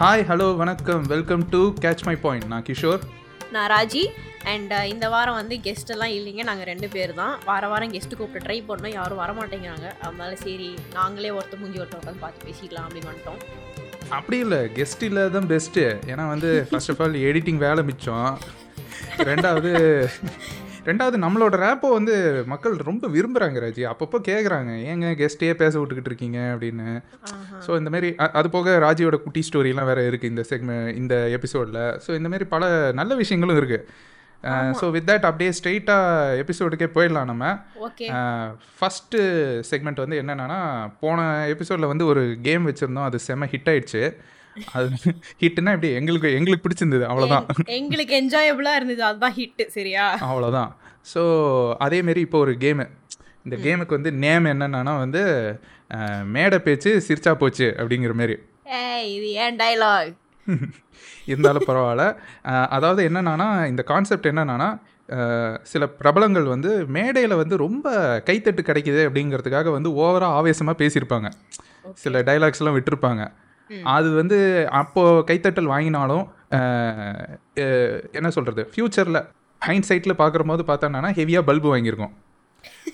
Hi hello வணக்கம். Welcome to catch my point நான் கிஷோர். நான் ராஜி. அண்ட் இந்த வாரம் வந்து கெஸ்ட் எல்லாம் இல்லைங்க. நாங்கள் ரெண்டு பேர் தான். வார வாரம் கெஸ்ட் கூப்பிட்டு ட்ரை பண்ணோம். யாரும் வர மாட்டேங்கிறாங்க. அதனால சரி நாங்களே ஒருத்தர் மூஞ்சி ஒருத்தர் உட்காந்து பார்த்து பேசிக்கலாம் அப்படின்னு வந்துட்டோம். அப்படி இல்லை. கெஸ்ட் இல்லாதான் பெஸ்ட்டு ஏன்னா வந்து ஃபர்ஸ்ட் ஆஃப் ஆல் எடிட்டிங் வேலை மிச்சம். ரெண்டாவது ரெண்டாவது நம்மளோட ரேப்பை வந்து மக்கள் ரொம்ப விரும்புகிறாங்க ராஜி. அப்பப்போ கேட்குறாங்க ஏங்க கெஸ்ட்டே பேச விட்டுக்கிட்டு இருக்கீங்க அப்படின்னு. ஸோ இந்த மாதிரி அது போக ராஜியோட குட்டி ஸ்டோரிலாம் வேறு இருக்குது இந்த செக்மெ இந்த எபிசோடில் ஸோ இந்த மாதிரி பல நல்ல விஷயங்களும் இருக்குது ஸோ வித் தட் அப்படியே ஸ்ட்ரெயிட்டாக எபிசோடுக்கே போயிடலாம் நம்ம. ஃபஸ்ட்டு செக்மெண்ட் வந்து என்னென்னா போன எபிசோடில் வந்து ஒரு கேம் வச்சுருந்தோம். அது செம்ம ஹிட் ஆயிடுச்சு. அது ஹிட்னா இப்படி எங்களுக்கு எங்களுக்கு பிடிச்சிருந்தது. அவ்வளோதான் எங்களுக்கு என்ஜாயபிளாக இருந்தது. அதுதான் ஹிட்டு சரியா? அவ்வளோதான் ஸோ அதேமாரி இப்போ ஒரு கேமு இந்த கேமுக்கு வந்து நேம் என்னென்னா வந்து மேடை பேச்சு சிரிச்சா போச்சு அப்படிங்கிற மாரி. இது ஏன் டைலாக் இருந்தாலும் பரவாயில்ல. அதாவது என்னென்னா இந்த கான்செப்ட் என்னென்னா சில பிரபலங்கள் வந்து மேடையில் வந்து ரொம்ப கைத்தட்டு கிடைக்குது அப்படிங்கிறதுக்காக வந்து ஓவராக ஆவேசமாக பேசியிருப்பாங்க. சில டைலாக்ஸ்லாம் விட்டிருப்பாங்க. அது வந்து அப்போது கைத்தட்டல் வாங்கினாலும் என்ன சொல்கிறது ஃப்யூச்சரில் ஹைண்ட் சைட்டில் பார்க்குற போது பார்த்தோன்னா ஹெவியாக பல்பு வாங்கியிருக்கோம்.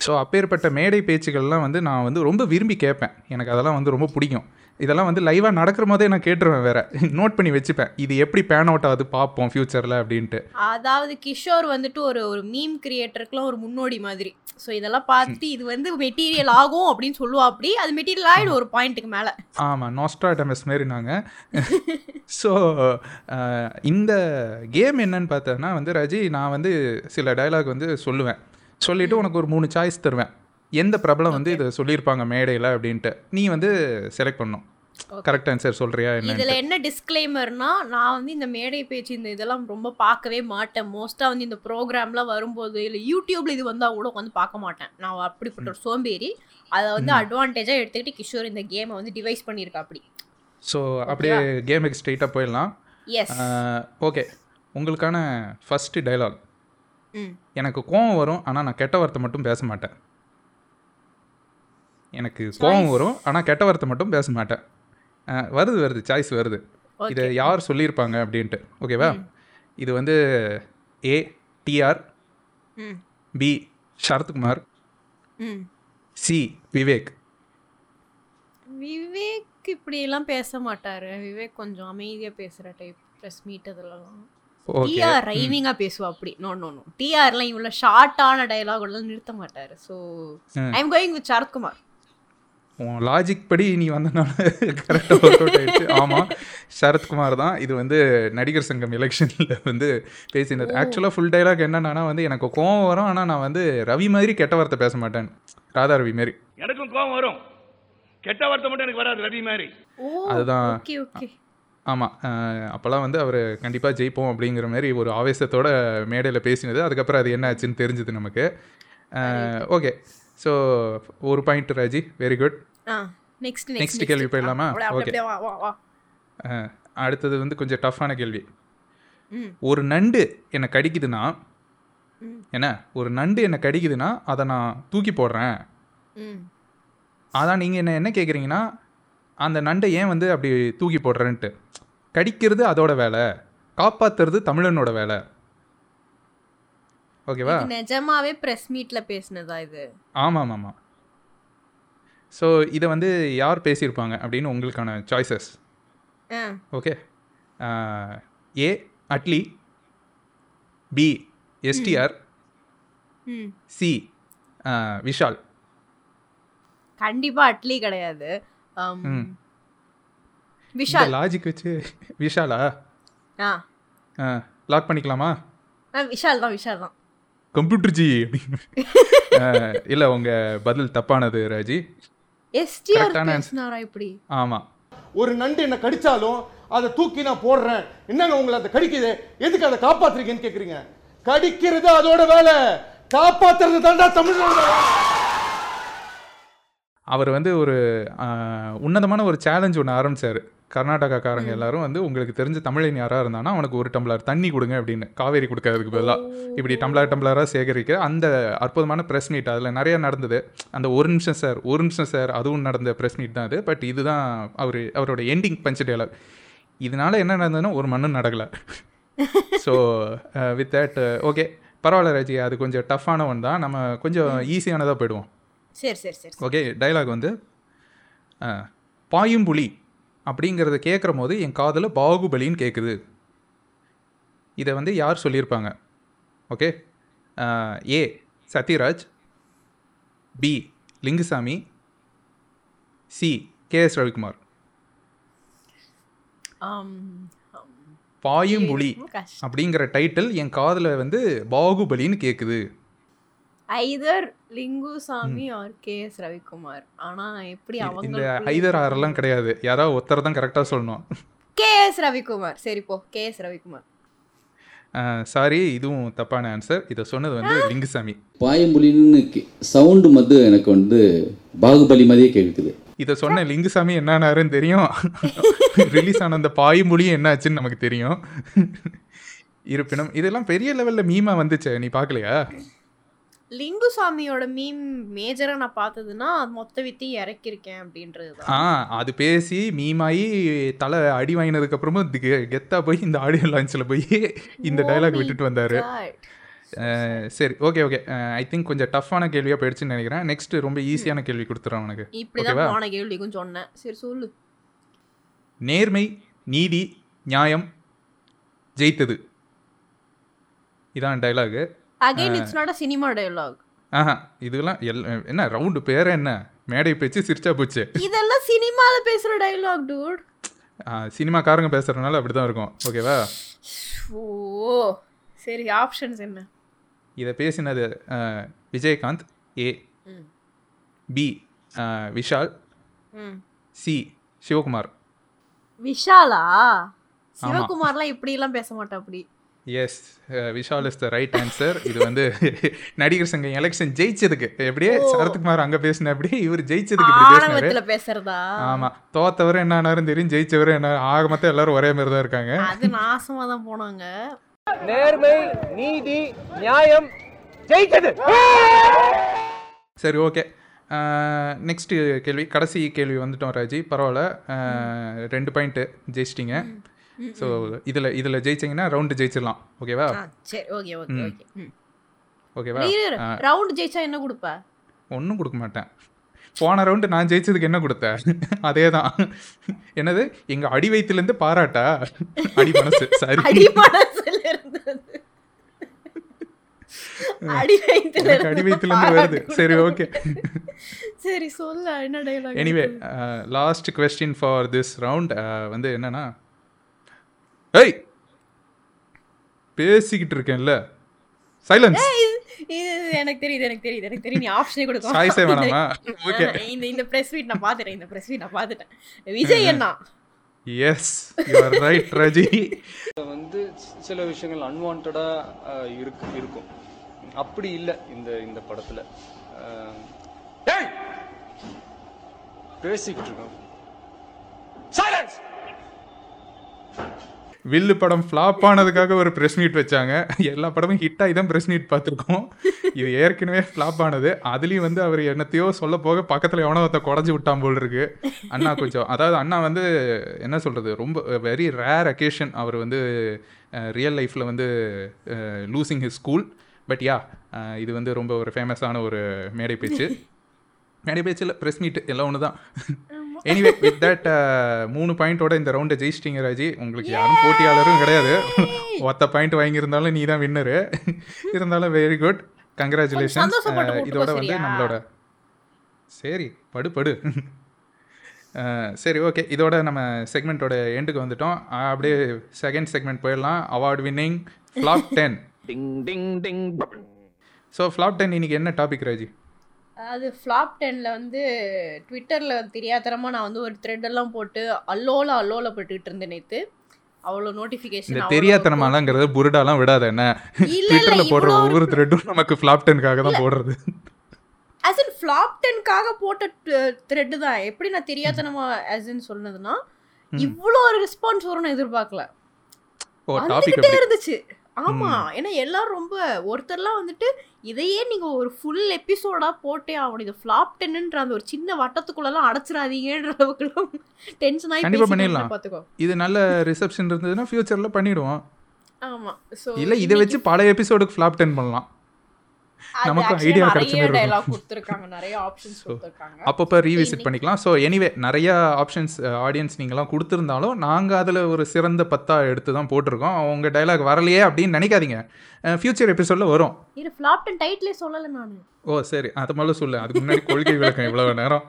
ஸோ அப்பேற்பட்ட மேடை பேச்சுகள்லாம் வந்து நான் வந்து ரொம்ப விரும்பி கேட்பேன். எனக்கு அதெல்லாம் வந்து ரொம்ப பிடிக்கும். இதெல்லாம் வந்து லைவாக நடக்கிற போதே நான் கேட்டுருவேன் வேற. நோட் பண்ணி வச்சுப்பேன். இது எப்படி பேன் அவுட் ஆகுது பார்ப்போம் ஃப்யூச்சரில் அப்படின்ட்டு. அதாவது கிஷோர் வந்துட்டு ஒரு ஒரு மீம் கிரியேட்டருக்குலாம் ஒரு முன்னோடி மாதிரி. ஸோ இதெல்லாம் பார்த்துட்டு இது வந்து மெட்டீரியல் ஆகும் அப்படின்னு சொல்லுவா அப்படி அது மெட்டீரியல் ஆகிடும் ஒரு பாயிண்ட்டுக்கு மேலே. ஆமாம் நோஸ்ட்ராடமஸ் மாரி நாங்கள் ஸோ இந்த கேம் என்னன்னு பார்த்தோன்னா வந்து ரஜி நான் வந்து சில டயலாக் வந்து சொல்லுவேன். சொல்லிவிட்டு உனக்கு ஒரு மூணு சாய்ஸ் தருவேன். எந்த பிரபலம் வந்து இதை சொல்லியிருப்பாங்க மேடையில் அப்படின்ட்டு. நீ வந்து செலக்ட் பண்ணும் கரெக்ட் ஆன்சர் சொல்கிறியா என்ன இதுல என்ன டிஸ்க்ளைமர்னா நான் வந்து இந்த மேடை பேச்சு இந்த இதெல்லாம் ரொம்ப பார்க்கவே மாட்டேன். மோஸ்டா வந்து இந்த ப்ரோக்ராம்லாம் வரும்போது இல்ல யூடியூப்ல இது வந்தா கூட வந்து பார்க்க மாட்டேன். நான் அப்படிப்பட்ட ஒரு சோம்பேறி. அதை வந்து அட்வான்டேஜா எடுத்துக்கிட்டு கிஷோர் இந்த கேமை வந்து டிவைஸ் பண்ணியிருக்கா அப்படி ஸோ அப்படியே கேமுக்கு ஸ்ட்ரெயிட்டாக போயிடலாம். எஸ் ஓகே உங்களுக்கான ஃபஸ்ட்டு டைலாக் எனக்கு கோவம் வரும் ஆனால் நான் கெட்ட வார்த்தை மட்டும் பேச மாட்டேன். எனக்கு கோவம் வரும். ஆனால் கெட்ட வார்த்தை மட்டும் பேச மாட்டேன். வருது வருது சாய்ஸ் வருது. இதை யார் சொல்லியிருப்பாங்க அப்படின்ட்டு. ஓகேவா இது வந்து A TR B Sarathkumar C Vivek. Vivek இப்படி எல்லாம் பேச மாட்டாரு. விவேக் கொஞ்சம் அமைதியா பேசுற டைப் ப்ரெஸ் மீட் அதெல்லாம். ஓகே டிஆர் ரைவிங்கா பேசுவா அப்படி. நோ நோ நோ டிஆர்லாம் இவ்வளவு ஷார்ட்டான டயலாக் எல்லாம் நிறுத்த மாட்டாரு. So I am going with Sarathkumar. உன் லாஜிக் படி நீ வந்தனால கரெக்டாக ஒர்க் அவுட் ஆயிடுச்சு. ஆமாம் சரத்குமார் தான். இது வந்து நடிகர் சங்கம் எலெக்ஷனில் வந்து பேசினது ஆக்சுவலாக ஃபுல் டைலாக் என்னன்னா வந்து எனக்கு கோவம் வரும் ஆனால் நான் வந்து ரவி மாதிரி கெட்ட வார்த்தை பேச மாட்டேன். ராதா ரவி மாதிரி. எனக்கும் கோபம் வரும். கெட்ட வார்த்தை மட்டும் எனக்கு வராது ரவி மாதிரி. ஓ அதுதான். ஓகே ஓகே ஆமாம் அப்போல்லாம் வந்து அவர் கண்டிப்பாக ஜெயிப்போம் அப்படிங்கிற மாதிரி ஒரு ஆவேசத்தோட மேடையில் பேசினது. அதுக்கப்புறம் அது என்ன ஆச்சுன்னு தெரிஞ்சுது நமக்கு. ஓகே ஸோ ஒரு point Raji very good next Next கேள்வி போயிடலாமா? வா அடுத்தது வந்து கொஞ்சம் டஃப்பான கேள்வி. ஒரு நண்டு என்னை கடிக்குதுன்னா. என்ன? ஒரு நண்டு என்னை கடிக்குதுன்னா அதை நான் தூக்கி போடுறேன். அதான் நீங்கள் என்ன என்ன கேட்குறீங்கன்னா அந்த நண்டை ஏன் வந்து அப்படி தூக்கி போடுறேன்ட்டு. கடிக்கிறது அதோட வேலை. காப்பாத்துறது தமிழனோட வேலை. ஓகேவா? நிஜமாவே பிரஸ் மீட்ல பேசுனதா இது? ஆமாம் ஆமாம் ஸோ இதை வந்து யார் பேசியிருப்பாங்க அப்படின்னு உங்களுக்கான choices okay A Atlee B STR C Vishal கண்டிப்பா அட்லி கிடையாது. விஷால் லாஜிக் வச்சு விஷாலா ஆ. லாக் பண்ணிக்கலாமா? விஷால் தான் விஷால் தான். கம்ப்யூட்டர் ஜி இல்லை உங்கள் பதில் தப்பானது ராஜி. ஆமாம் ஒரு நண்டு என்ன கடிச்சாலும் அதை தூக்கி நான் போடுறேன். என்னங்க உங்களை அதை கடிக்குது? எதுக்கு அதை காப்பாத்துறீங்கன்னு கேக்குறீங்க? கடிக்கிறது அதோட வேலை. காப்பாத்துறது தாண்டா தமிழோட வேலை. அவர் வந்து ஒரு உன்னதமான ஒரு சேலஞ்ச் ஒன்று ஆரம்பிச்சார். கர்நாடகாக்காரங்க எல்லாரும் வந்து உங்களுக்கு தெரிஞ்ச தமிழன் யாராக இருந்தானா அவனுக்கு ஒரு டம்ளர் தண்ணி கொடுங்க அப்படின்னு காவேரி கொடுக்கறதுக்கு பதிலாக இப்படி டம்ளர் டம்ளராக சேகரிக்க அந்த அற்புதமான ப்ரெஸ் மீட் அதில் நிறைய நடந்தது. அந்த ஒரு நிமிஷம் சார் ஒரு நிமிஷம் சார் அதுவும் நடந்த ப்ரெஸ் மீட் தான் அது. பட் இதுதான் அவர் அவரோட எண்டிங் பஞ்ச் டயலாக் இதனால என்ன நடந்ததுன்னா ஒரு மண்ணும் நடக்கலை. ஸோ வித் தட் ஓகே பரவாயில்ல ராஜி அது கொஞ்சம் டஃப்பான ஒன் தான். நம்ம கொஞ்சம் ஈஸியானதாக போயிடுவோம். சரி சரி சரி ஓகே டைலாக் வந்து அஹ், பாயும் புலி அப்படிங்கிறத கேட்குற போது என் காதில் பாகுபலின்னு கேட்குது இதை வந்து யார் சொல்லியிருப்பாங்க okay A Sathyaraj B Lingusamy C K S Ravikumar. பாயும் புலி அப்படிங்கிற டைட்டில் என் காதில் வந்து பாகுபலின்னு கேட்குது either Lingusamy R K S Ravikumar ஆனா எப்படி இந்த அவங்க ஐதர் ஆரெல்லாம் கிடையாது. யாராவது ஒருத்தர் தான் கரெக்டாக சொல்லணும். கே எஸ் ரவிக்குமார் சரி போ. கே எஸ் ரவிக்குமார் சாரி இதுவும் தப்பான ஆன்சர் இதை சொன்னது வந்து லிங்குசாமி பாயம்புலின்னு சவுண்டு மது எனக்கு வந்து பாகுபலி மாதிரியே கேட்குது இதை சொன்ன லிங்குசாமி என்னன்னாருன்னு தெரியும். ரிலீஸ் ஆன அந்த பாய்மொழியும் என்ன ஆச்சுன்னு நமக்கு தெரியும். இருப்பினும் இதெல்லாம் பெரிய லெவலில் மீமா வந்துச்சு நீ பார்க்கலையா லிங்குசாமியோட மீம் மேஜரா நான் பார்த்ததுன்னா மொத்த வித்தையும் இறக்கிருக்கேன் அப்படின்றது ஆ அது பேசி மீமாயி தலை அடி வாங்கினதுக்கு அப்புறமும் கெ- கெத்தா போய் இந்த ஆடியோ லான்ச்சில் போய் இந்த டைலாக் விட்டுட்டு வந்தாரு. சரி ஓகே ஓகே ஐ திங்க் கொஞ்சம் டஃப்பான கேள்வியாக போயிடுச்சுன்னு நினைக்கிறேன். நெக்ஸ்ட் ரொம்ப ஈஸியான கேள்வி கொடுத்துறேன் உனக்கு. இப்படிதான் போன கேள்விக்கும் சொன்னேன். சரி சொல்லு. நேர்மை நீதி நியாயம் ஜெயித்தது. இதான் dialogue again it's not a cinema dialogue ஆஹா இதெல்லாம் என்ன ரவுண்டு பேர் என்ன? மேடை பேச்சு சிரிச்சா போச்சு. இதெல்லாம் சினிமால பேசுற டயலாக் டூட் சினிமாக்காரங்க பேசுறதுனால அப்படி தான் இருக்கும். ஓகேவா? ஓ சரி ஆப்ஷன்ஸ் என்ன? இதை பேசினது Vijayakanth A. B Vishal C Sivakumar. விஷாலா? சிவகுமார்லாம் இப்படி எல்லாம் பேச மாட்டா அப்படி. Yes Vishal is the right answer இது வந்து நடிகர் சங்கம் எலெக்ஷன் ஜெயிச்சதுக்கு. எப்படியே சரத்குமார் அங்கே பேசின அப்படி இவர் ஜெயிச்சதுக்கு இப்படி பேசுறதா? ஆமா. தோத்தவர் என்ன ஆனாரும் தெரியும் ஜெயிச்சவர் என்ன ஆக மொத்தம் எல்லாரும் ஒரே மாதிரி தான் இருக்காங்க. அது நாசமா தான் போனாங்க. நேர்மை நீதி நியாயம் ஜெயிச்சது. சரி ஓகே. நெக்ஸ்ட் கேள்வி. கடைசி கேள்வி வந்துட்டோம் ராஜி. பரவாயில்ல. ரெண்டு பாயிண்ட்டு ஜெயிச்சிட்டிங்க. ஸோ இதில் இதில் ஜெயிச்சிங்கன்னா ரவுண்டு ஜெயிச்சிடலாம். ஓகேவா சரி ஓகே ஓகே. ஓகேவா ரவுண்ட் ஜெயிச்சா என்ன கொடுப்ப? ஒன்றும் கொடுக்க மாட்டேன். போன ரவுண்டு நான் ஜெயிச்சதுக்கு என்ன கொடுத்தேன் அதே தான் என்னது? எங்கள் அடி வயிற்றுலேருந்து பாராட்டா? அடி மனசு. சரி. அடி அடி வயிற்றுலேருந்து வருது. சரி ஓகே சரி சொல்ல என்ன dialogue anyway last question for this round வந்து என்னன்னா ஏய்! பேசிக்கிட்டு இருக்கேன்ல சைலன்ஸ் இது எனக்கு தெரியுது எனக்கு தெரியுது எனக்கு தெரியும் நீ ஆப்ஷனே கொடுக்க சாய்ஸே வேணாமா? ஓகே இந்த இந்த பிரஸ் மீட் நான் பாத்துட்டேன் இந்த பிரஸ் மீட் நான் பாத்துட்டேன். விஜய் அண்ணா. Yes you are right Raji வந்து சில விஷயங்கள் அன்வான்டாக இருக்கு இருக்கும். அப்படி இல்லை இந்த இந்த படத்தில். பேசிக்கிட்டு இருக்கோம் சைலன்ஸ் வில்லு படம் ஃப்ளாப் ஆனதுக்காக ஒரு ப்ரெஸ் மீட் வச்சாங்க. எல்லா படமும் ஹிட்டாகி தான் ப்ரெஸ் மீட் பார்த்துருக்கோம். இது ஏற்கனவே ஃப்ளாப் ஆனது. அதுலேயும் வந்து அவர் என்னத்தையோ சொல்ல போக பக்கத்தில் எவனோ ஒருத்த குடஞ்சி விட்டான் போல் இருக்கு. அண்ணா கொஞ்சம் அதாவது அண்ணா வந்து என்ன சொல்கிறது ரொம்ப வெரி ரேர் அக்கேஷன் அவர் வந்து ரியல் லைஃப்பில் வந்து losing his school but yeah இது வந்து ரொம்ப ஒரு ஃபேமஸான ஒரு மேடை பேச்சு. மேடை பேச்சில் ப்ரெஸ் மீட் எல்லாம் ஒன்று தான் எனிவே வித் தட் மூணு பாயிண்டோட இந்த ரவுண்டை ஜெயிச்சிட்டிங்க ராஜி. உங்களுக்கு யாரும் போட்டியாளரும் கிடையாது. ஒத்த பாயிண்ட் வாங்கியிருந்தாலும் நீ தான் வின்னரு இருந்தாலும் வெரி குட் போட்டுக்கோ, இதோட வந்து? நம்மளோட சரி படு படு. அஹ், சரி ஓகே இதோட நம்ம செக்மெண்ட்டோட எண்டுக்கு வந்துட்டோம். அஹ், அப்படியே செகண்ட் செக்மெண்ட் போயிடலாம். Award winning flop ten ding ding ding so flop ten இன்னைக்கு என்ன டாபிக் ராஜி? அது ஃப்ளாப் டென்ல வந்து ட்விட்டர்ல தெரியாதரமா நான் வந்து ஒரு த்ரெட் எல்லாம் போட்டு அல்லோல அல்லோல போட்டுக்கிட்டு இருந்தேன் நேத்து. அவ்வளோ நோட்டிஃபிகேஷன் தெரியாத்தனமாலாங்கிறத புருடாலாம் விடாத என்ன? ட்விட்டர்ல போடுற ஒவ்வொரு த்ரெட்டும் நமக்கு ஃப்ளாப் டென்காக தான் போடுறது. As in ஃப்ளாப் டென்காக போட்ட த்ரெட் தான். எப்படி நான் தெரியாதனமா as in சொன்னதுன்னா இவ்வளோ ஒரு ரெஸ்பான்ஸ் வரும்னு எதிர்பார்க்கல. வந்துகிட்டே இருந்துச்சு. ஆமா ஏன்னா எல்லாரும் ரொம்ப ஒருத்தர்லாம் வந்துட்டு இதையே நீங்க ஒரு ஃபுல் எபிசோடா போட்டே ஆகணும். இது ஃபிளாப் டென்னுன்ற அந்த ஒரு சின்ன வட்டத்துக்குள்ளலாம் அடைச்சிடாதீங்கன்ற அளவுக்குலாம் டென்ஷன் ஆகி பண்ணிடலாம். இருந்தா பாத்துக்கோ இது நல்ல ரிசப்ஷன் இருந்ததுன்னா ஃபியூச்சரில் பண்ணிடுவோம். ஆமா. சோ இல்லை இதை வச்சு பல எபிசோடுக்கு ஃப்ளாப் டென் பண்ணலாம். நமக்கும் idea கிடைச்ச மாதிரி இருக்கும். டயலாக் கொடுத்துருக்காங்க நிறைய ஆப்ஷன்ஸ் அப்பப்போ ரீவிசிட் பண்ணிக்கலாம். ஸோ எனிவே நிறைய ஆப்ஷன்ஸ் ஆடியன்ஸ் நீங்களாம் கொடுத்துருந்தாலும் நாங்கள் அதில் ஒரு சிறந்த பத்தா எடுத்து தான் போட்டிருக்கோம். அவங்க டைலாக் வரலையே அப்படின்னு நினைக்காதீங்க. ஃபியூச்சர் எபிசோடில் வரும். இது ஃபிளாப் டென் டைட்டிலே சொல்லல நானு. ஓ சரி. அது மேலே சொல்லு. அதுக்கு முன்னாடி கொள்கை விளக்கம் இவ்வளோ நேரம்.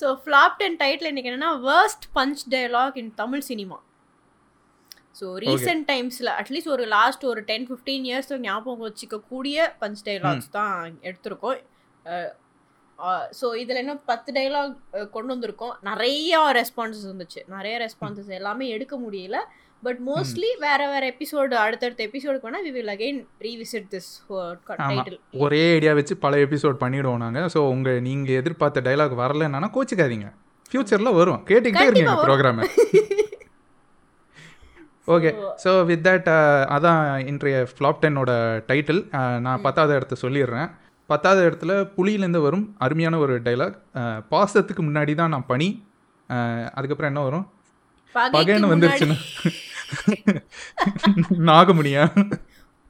ஸோ ஃப்ளாப் டென் டைட்டில் இன்னைக்கு என்னன்னா worst punch dialogue in Tamil cinema so recent டைம்ஸில் அட்லீஸ்ட் ஒரு லாஸ்ட் ஒரு டென் ஃபிஃப்டீன் இயர்ஸ் ஞாபகம் வச்சுக்க கூடிய பஞ்ச் டைலாக்ஸ் தான் எடுத்திருக்கோம். ஸோ இதில் இன்னும் பத்து டைலாக் கொண்டு வந்திருக்கோம். நிறைய ரெஸ்பான்சஸ் வந்துச்சு. நிறைய ரெஸ்பான்சஸ் எல்லாமே எடுக்க முடியல. பட் மோஸ்ட்லி வேற வேற எபிசோடு அடுத்தடுத்த எபிசோடுக்கு வேணால் we will again revisit this title ஒரே ஐடியா வச்சு பல எபிசோட் பண்ணிவிடுவோம் நாங்கள் ஸோ உங்கள் நீங்கள் எதிர்பார்த்த டைலாக் வரலன்னா கோச்சிக்காதீங்க. ஃபியூச்சரில் வரும். கேட்டுக்கிட்டே எங்கள் ப்ரோக்ராமை ஓகே. ஸோ வித் தட் அதான் இன்றைய ஃப்ளாப் டென்னோட டைட்டில் நான் பத்தாவது இடத்த சொல்லிடுறேன். பத்தாவது இடத்துல புலியிலேருந்து வரும் அருமையான ஒரு டைலாக் பாசத்துக்கு முன்னாடி தான் நான் பனி. அஹ், அதுக்கப்புறம் என்ன வரும்? பகைன்னு வந்துருச்சுன்னா. நாகமுனியா?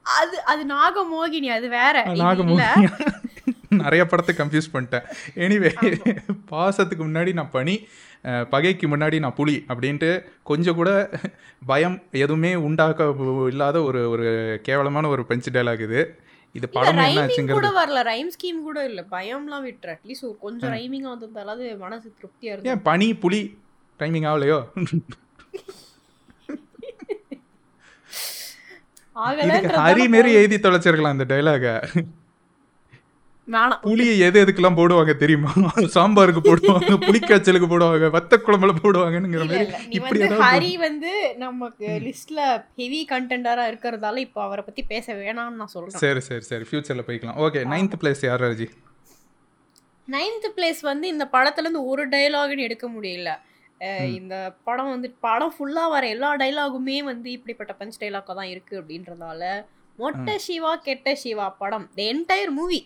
அது அது நாகமோகினி அது வேற. நாகமுனியா நிறைய படத்தை கன்ஃபியூஸ் பண்ணிட்டேன். எனிவே பாசத்துக்கு முன்னாடி நான் பனி. பகைக்கு முன்னாடி நான் புலி அப்படின்ட்டு கொஞ்சம் கூட பயம் எதுவுமே உண்டாக்க இல்லாத ஒரு ஒரு கேவலமான ஒரு பஞ்ச் டைலாக் இது. இது படம் என்ன ரைமிங் கூட வரல. ரைம் ஸ்கீம் கூட இல்ல. பயம்லாம் விட்டுரு. அட்லீஸ்ட் கொஞ்சம் ரைமிங்கா வந்திருந்தாலும் அது மனசு திருப்தியா இருக்கும் ஏன் பனி புலி டைமிங் ஆகலையோ? ஹரி மாரி எழுதி தொலைச்சிருக்கலாம் இந்த டைலாக புளியை எது எதுக்கெல்லாம் போடுவாங்க தெரியுமா? சாம்பாருக்கு போடுவாங்க புளிக்காய்ச்சலுக்கு போடுவாங்க வத்த குழம்புல போடுவாங்கங்கிற மாதிரி இப்படி ஹரி வந்து நமக்கு லிஸ்ட்ல ஹெவி கண்டென்டரா இருக்கிறதால இப்போ அவரை பத்தி பேச வேணாம்னு நான் சொல்றேன். சரி சரி சரி. ஃபியூச்சரில் போய்க்கலாம். ஓகே நைன்த் பிளேஸ் யார் ராஜி? நைன்த் பிளேஸ் வந்து இந்த படத்துல இருந்து ஒரு டைலாக்னு எடுக்க முடியல. இந்த படம் வந்து படம் ஃபுல்லா வர எல்லா டைலாகுமே வந்து இப்படிப்பட்ட பஞ்ச் டைலாக்கா தான் இருக்கு அப்படின்றதால மொட்டை சிவா கெட்ட சிவா படம் த என்டையர் மூவி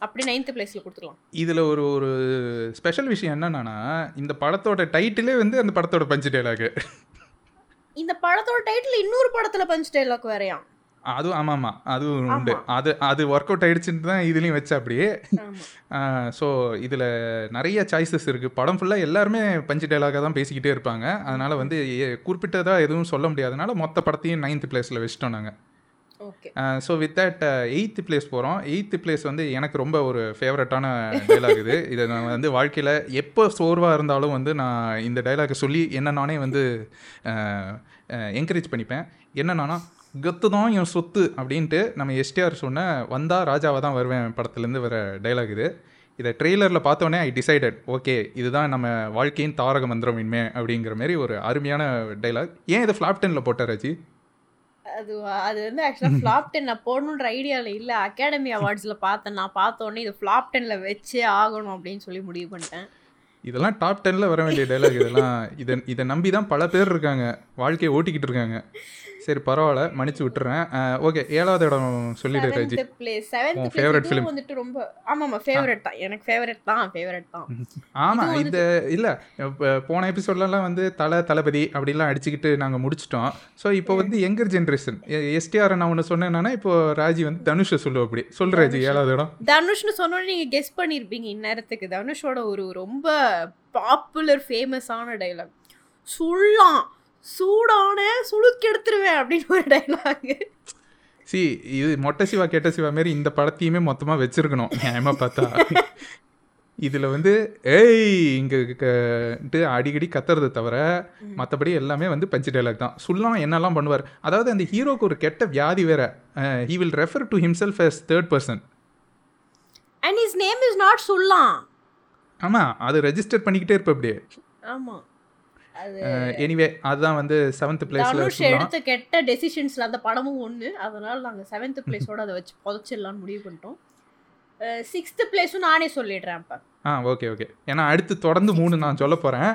அப்படி நைன்த் பிளேஸ்ல கொடுத்துக்கலாம் இதில் ஒரு ஒரு ஸ்பெஷல் விஷயம் என்னன்னா இந்த படத்தோட டைட்டிலே வந்து அந்த படத்தோட பஞ்சு டைலாகு இந்த படத்தோட டைட்டில் இன்னொரு படத்துல பஞ்ச் டைலாக் வேறையாம் அதுவும் ஆமாம் ஆமாம் அதுவும் உண்டு. அது அது ஒர்க் அவுட் ஆயிடுச்சுன்னு தான் இதுலேயும் வச்ச அப்படியே. ஸோ இதில் நிறைய சாய்ஸஸ் இருக்குது படம் ஃபுல்லாக எல்லாருமே பஞ்சு டைலாக தான் பேசிக்கிட்டே இருப்பாங்க. அதனால் வந்து குறிப்பிட்டதாக எதுவும் சொல்ல முடியாதனால மொத்த படத்தையும் நைன்த் பிளேஸில் வச்சிட்டோம் நாங்கள் so with that eighth place போகிறோம் எயித்து பிளேஸ் வந்து எனக்கு ரொம்ப ஒரு ஃபேவரட்டான டைலாக் இது. இதை நான் வந்து வாழ்க்கையில் எப்போ சோர்வாக இருந்தாலும் வந்து நான் இந்த டைலாக்கை சொல்லி என்ன நானே வந்து என்கரேஜ் பண்ணிப்பேன். என்னன்னா கத்து தான் என் சொத்து அப்படின்ட்டு நம்ம எஸ்டிஆர் சொன்ன வந்தா ராஜாவை தான் வருவேன் படத்துலேருந்து வர டைலாக் இது. இதை ட்ரெய்லரில் பார்த்தோன்னே ஐ டிசைடட் ஓகே இதுதான் நம்ம வாழ்க்கையின் தாரக மந்திரம் இனிமே அப்படிங்கிற மாதிரி ஒரு அருமையான டைலாக் ஏன் இதை ஃப்ளாப் டென்னில் போட்டார் ராஜி? அது அது வந்து ஆக்சுவலாக ஃப்ளாப் டென் நான் போடணுன்ற ஐடியாவில் இல்லை. அகாடமி அவார்ட்ஸில் பார்த்தேன். நான் பார்த்த உடனே இது ஃப்ளாப் டென்னில் வச்சே ஆகணும் அப்படின்னு சொல்லி முடிவு பண்ணிட்டேன். இதெல்லாம் டாப் டென்னில் வர வேண்டிய டைலாக் இதெல்லாம் இதை இதை நம்பி தான் பல பேர் இருக்காங்க. வாழ்க்கையை ஓட்டிக்கிட்டு இருக்காங்க. சரி பரவாயில்ல. மன்னிச்சு விட்டுறேன். ஓகே ஏழாவது இடம் சொல்லிடு ராஜி. செவன்த் இதுவும் film. வந்துட்டு ரொம்ப ஆமாம் ஆமாம் ஃபேவரட் தான். எனக்கு ஃபேவரட் தான் ஃபேவரட் தான். இது இந்த இல்லை போன எபிசோட்லலாம் வந்து தலை தளபதி அப்படிலாம் அடிச்சுக்கிட்டு நாங்கள் முடிச்சிட்டோம். ஸோ இப்போ வந்து யங்கர் ஜென்ரேஷன் எஸ்டிஆர் நான் ஒன்று சொன்னேன்னா இப்போ ராஜி வந்து தனுஷை சொல்லு அப்படி. சொல்லு ராஜி ஏழாவது இடம். தனுஷ்னு சொன்னோன்னே நீங்கள் கெஸ் பண்ணியிருப்பீங்க இந்நேரத்துக்கு. தனுஷோட ஒரு ரொம்ப பாப்புலர் ஃபேமஸான டைலாக் சுள்ளாம் சூடான சுளுக்கு எடுத்துருவேன் அப்படின்னு ஒரு டைலாக் சி இது மொட்டை சிவா கெட்ட சிவா மாரி இந்த படத்தையுமே மொத்தமாக வச்சிருக்கணும். நியாயமாக பார்த்தா. இதில் வந்து ஏய் இங்கே அடிக்கடி கத்துறது தவிர மற்றபடி எல்லாமே வந்து பஞ்சு டைலாக் தான். சுல்லாம் என்னெல்லாம் பண்ணுவார்? அதாவது அந்த ஹீரோக்கு ஒரு கெட்ட வியாதி வேற. He will refer to himself as third person and is name is not சுள்ளாம் ஆமாம் அது ரெஜிஸ்டர் பண்ணிக்கிட்டே இருப்ப அப்படியே. ஆமா. அது எனிவே அதுதான் வந்து செவன்த் பிளேஸில் எடுத்த கெட்ட டெசிஷன்ஸ்ல அந்த படமும் ஒண்ணு. அதனால நாங்க செவன்த் பிளேஸோட அதை வச்சு புதைச்சிடலாம்னு முடிவு பண்ணிட்டோம். சிக்ஸ்த் பிளேஸும் நானே சொல்லிடுறேன் அப்ப. ஆ ஓகே ஓகே ஏன்னா அடுத்து தொடர்ந்து மூணு நான் சொல்ல போகிறேன்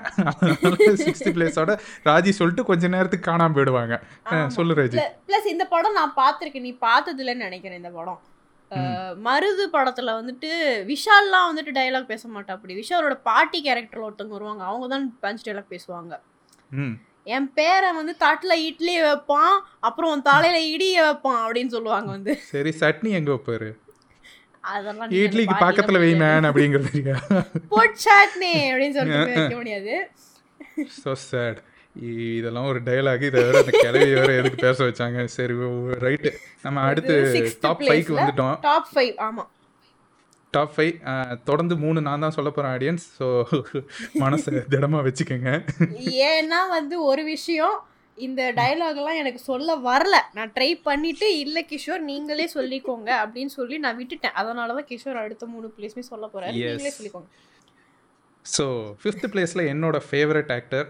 சிக்ஸ்த் பிளேஸோட ராஜி சொல்லிட்டு கொஞ்ச நேரத்துக்கு காணாம போயிடுவாங்க. சொல்லு ராஜி. ப்ளஸ் இந்த படம் நான் பார்த்துருக்கேன். நீ பார்த்தது இல்லைன்னு நினைக்கிறேன் இந்த படம். மருது படத்துல வந்துட்டு விஷால்லாம் வந்துட்டு டயலாக் பேச மாட்டா அப்படி. விஷாலோட பாட்டி கேரக்டர்ல ஒருத்தவங்க வருவாங்க. அவங்க தான் பஞ்ச் டயலாக் பேசுவாங்க. என் பேரை வந்து தட்டுல இட்லி வைப்பான் அப்புறம் உன் தலையில இடிய வைப்பான் அப்படின்னு சொல்லுவாங்க வந்து. சரி சட்னி எங்கே வைப்பாரு? அதெல்லாம் இட்லிக்கு பக்கத்தில் வை மேன் அப்படிங்கிறது போட் சட்னி அப்படின்னு சொல்லிட்டு வைக்க முடியாது. சேட் இதெல்லாம் ஒரு டயலாக் இதை வேற அந்த கிளவி வேற எதுக்கு பேச வச்சாங்க? சரி ரைட்டு நம்ம அடுத்து டாப் ஃபைவ்க்கு வந்துட்டோம். டாப் ஃபைவ் ஆமா. டாப் ஃபைவ் தொடர்ந்து மூணு நான் தான் சொல்ல போகிறேன் ஆடியன்ஸ் ஸோ மனசை திடமாக வச்சுக்கோங்க. ஏன்னா வந்து ஒரு விஷயம் இந்த டயலாக் எல்லாம் எனக்கு சொல்ல வரல. நான் ட்ரை பண்ணிட்டு இல்ல கிஷோர் நீங்களே சொல்லிக்கோங்க. அப்படின்னு சொல்லி நான் விட்டுட்டேன். அதனால தான் கிஷோர் அடுத்த மூணு பிளேஸ்மே சொல்ல Yes. நீங்களே சொல்லிக்கோங்க. ஸோ ஃபிஃப்த் பிளேஸில் என்னோட favourite actor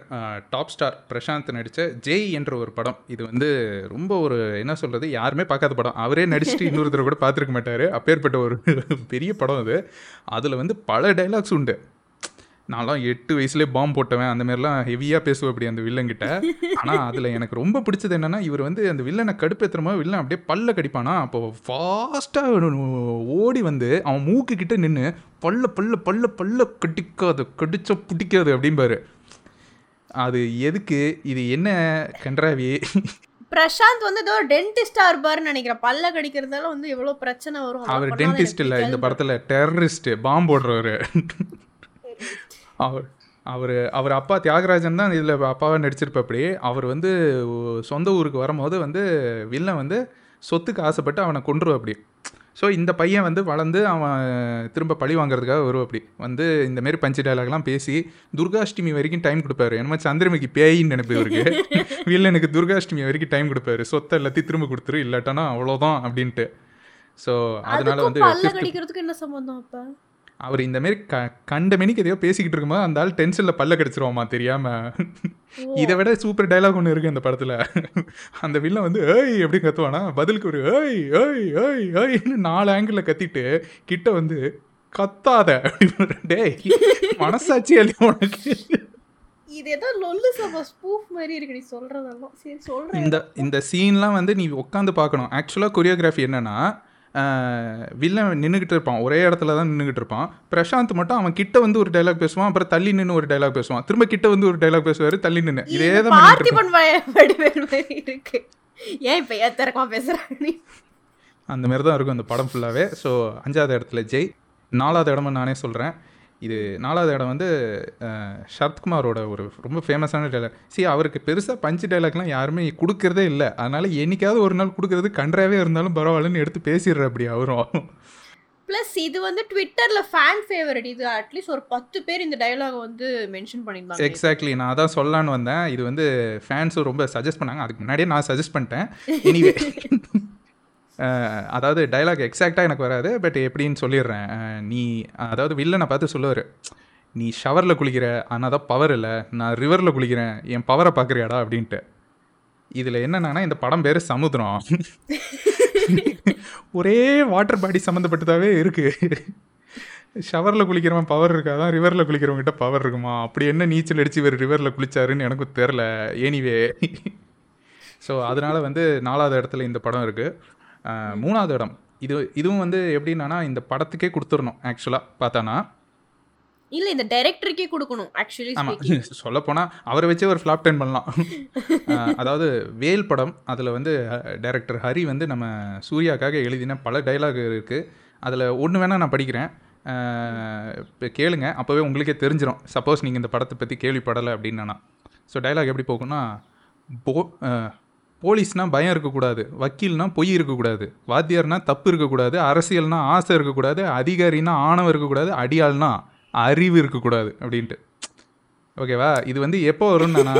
top star Prashanth நடித்த ஜெய் என்ற ஒரு படம். இது வந்து ரொம்ப ஒரு என்ன சொல்கிறது யாருமே பார்க்காத படம். அவரே நடிச்சுட்டு இன்னொருத்தர் கூட பார்த்துருக்க மாட்டார். அப்பேற்பட்ட ஒரு பெரிய படம் அது. அதில் வந்து பல டைலாக்ஸ் உண்டு. நான்லாம் எட்டு வயசுலேயே பாம்பு போட்டவன். அந்த மாதிரிலாம் ஹெவியாக பேசுவேன் அப்படி அந்த வில்லங்கிட்ட ஆனால் அதில் எனக்கு ரொம்ப பிடிச்சது என்னென்னா இவர் வந்து அந்த வில்லனை கடுப்பேற்றுறமோ வில்லன் அப்படியே பல்ல கடிப்பானா அப்போ ஃபாஸ்ட்டாக ஓடி வந்து அவன் மூக்கு கிட்ட நின்று பல்ல பல்ல பல்ல பல்ல கடிக்காது கடிச்சா பிடிக்காது அப்படிம்பாரு. அது எதுக்கு? இது என்ன கன்றாவி? பிரசாந்த் வந்து ஏதோ டென்டிஸ்டா இருப்பாருன்னு நினைக்கிறேன். பல்ல கடிக்கிறதால வந்து எவ்வளவு பிரச்சனை வரும். அவர் டென்டிஸ்ட் இல்லை இந்த. படத்தில் டெரரிஸ்ட் பாம்பு போடுறவர். அவர் அவர் அவர் அப்பா தியாகராஜன் தான் இதில் அப்பாவை நடிச்சிருப்பப்படி அவர் வந்து சொந்த ஊருக்கு வரும்போது வந்து வில்லன் வந்து சொத்துக்கு ஆசைப்பட்டு அவனை கொன்றுவ அப்படி. ஸோ இந்த பையன் வந்து வளர்ந்து அவன் திரும்ப பழி வாங்குறதுக்காக வருவ அப்படி. வந்து இந்த மாதிரி பஞ்சு டயலாக்லாம் பேசி துர்காஷ்டமி வரைக்கும் டைம் கொடுப்பாரு. என்னமோ சந்திரமுகி பேயின்னு நினைப்பு இவருக்கு. வில்லனுக்கு துர்காஷ்டமி வரைக்கும் டைம் கொடுப்பாரு. சொத்தை எல்லாத்தையும் திரும்ப கொடுத்துரு இல்லாட்டானா அவ்வளோதான் அப்படின்ட்டு. ஸோ அதனால வந்து என்ன சம்பந்தம் அப்ப? அவர் இந்த மாதிரி க கண்ட மணிக்கு எதையோ பேசிக்கிட்டு இருக்கும்போது அந்த ஆள் டென்ஷனில் பல்ல கடிச்சிருவாமா தெரியாம. இதை விட சூப்பர் டைலாக் ஒன்று இருக்கு அந்த படத்தில். அந்த வில்லன் வந்து ஏய் எப்படி கத்துவானா? பதிலுக்கு ஒரு ஏய் ஏய் ஏய் ஏய்ன்னு நாலு ஆங்கிளில் கத்திட்டு கிட்ட வந்து கத்தாத. அப்படின்னு டேய் மனசாட்சி இல்லையா உனக்கு. இது ஏதோ லொல்லு சபா ஸ்பூஃப் மாதிரி இருக்கு நீ சொல்றதெல்லாம். சரி சொல்றேன். இந்த இந்த சீன்லாம் வந்து நீ உட்காந்து பார்க்கணும். ஆக்சுவலாக கொரியோகிராஃபி என்னன்னா வில்லன் நின்றுக்கிட்டு இருப்பான். ஒரே இடத்துல தான் நின்றுக்கிட்டு இருப்பான். பிரசாந்த் மட்டும் அவன் கிட்ட வந்து ஒரு டைலாக் பேசுவான். அப்புறம் தள்ளி நின்று ஒரு டைலாக் பேசுவான். திரும்ப கிட்ட வந்து ஒரு டைலாக் பேசுவார் தள்ளி நின்று இதே தான் அந்த மாதிரி தான் இருக்கும் அந்த படம் ஃபுல்லாகவே ஸோ அஞ்சாவது இடத்துல ஜெய். நாலாவது இடமும் நானே சொல்கிறேன் இது நாலாவது இடம் வந்து சரத்குமாரோட ஒரு ரொம்ப ஃபேமஸான டைலாக் சி அவருக்கு பெருசாக பஞ்சு டைலாக்லாம் யாருமே கொடுக்கறதே இல்லை. அதனால என்னைக்காவது ஒரு நாள் கொடுக்கறது கன்றாவே இருந்தாலும் பரவாயில்லன்னு எடுத்து பேசிடுற அப்படி அவரும். பிளஸ் இது வந்து ட்விட்டர்ல ஃபேன் ஃபேவரட் இது அட்லீஸ்ட் ஒரு பத்து பேர் இந்த டயலாக் வந்து மென்ஷன் பண்ணியிருந்தாங்க. எக்ஸாக்ட்லி நான் அதான் சொல்லலான்னு வந்தேன். இது வந்து ஃபேன்ஸும் ரொம்ப சஜஸ்ட் பண்ணாங்க. அதுக்கு முன்னாடியே நான் சஜஸ்ட் பண்ணிட்டேன். எனிவே அதாவது டைலாக் எக்ஸாக்டாக எனக்கு வராது பட் எப்படின்னு சொல்லிடுறேன். நீ அதாவது வில்லனை பார்த்து சொல்லுவார் நீ ஷவரில் குளிக்கிற ஆனால் தான் பவர் இல்லை. நான் ரிவரில் குளிக்கிறேன். என் பவரை பார்க்குறியாடா? அப்படின்ட்டு. இதில் என்னென்னா இந்த படம் பேர் சமுத்திரம். ஒரே வாட்டர் பாடி சம்மந்தப்பட்டதாகவே இருக்குது ஷவரில் குளிக்கிறவன் பவர் இருக்காதான் ரிவரில் குளிக்கிறவங்ககிட்ட பவர் இருக்குமா? அப்படி என்ன நீச்சல் அடித்து இவர் ரிவரில் குளிச்சாருன்னு எனக்கும் தெரில எனிவே ஸோ அதனால் வந்து நாலாவது இடத்துல இந்த படம் இருக்குது மூணாவது இடம். இது இதுவும் வந்து எப்படின்னா இந்த படத்துக்கே கொடுத்துடணும் ஆக்சுவலாக பார்த்தானா? இல்ல இந்த டைரக்டருக்கே கொடுக்கணும் ஆக்சுவலி ஆமாம் சொல்லப்போனால் அவரை வச்சே ஒரு ஃப்ளாப் டென் பண்ணலாம். அதாவது வேல் படம் அதில் வந்து டைரக்டர் ஹரி வந்து நம்ம சூர்யாக்காக எழுதின பல டைலாக் இருக்குது அதில் ஒன்று வேணால் நான் படிக்கிறேன். இப்போ கேளுங்க அப்போவே உங்களுக்கே தெரிஞ்சிடும் சப்போஸ் நீங்கள் இந்த படத்தை பற்றி கேள்விப்படலை அப்படின்னா ஸோ டைலாக் எப்படி போகும்னா போ போலீஸ்னால் பயம் இருக்கக்கூடாது. வக்கீல்னால் பொய் இருக்கக்கூடாது. வாத்தியார்னால் தப்பு இருக்கக்கூடாது. அரசியல்னால் ஆசை இருக்கக்கூடாது. அதிகாரினா ஆணவம் இருக்கக்கூடாது. அடியாள்னா அறிவு இருக்கக்கூடாது அப்படின்ட்டு. ஓகேவா? இது வந்து எப்போ வரும்னா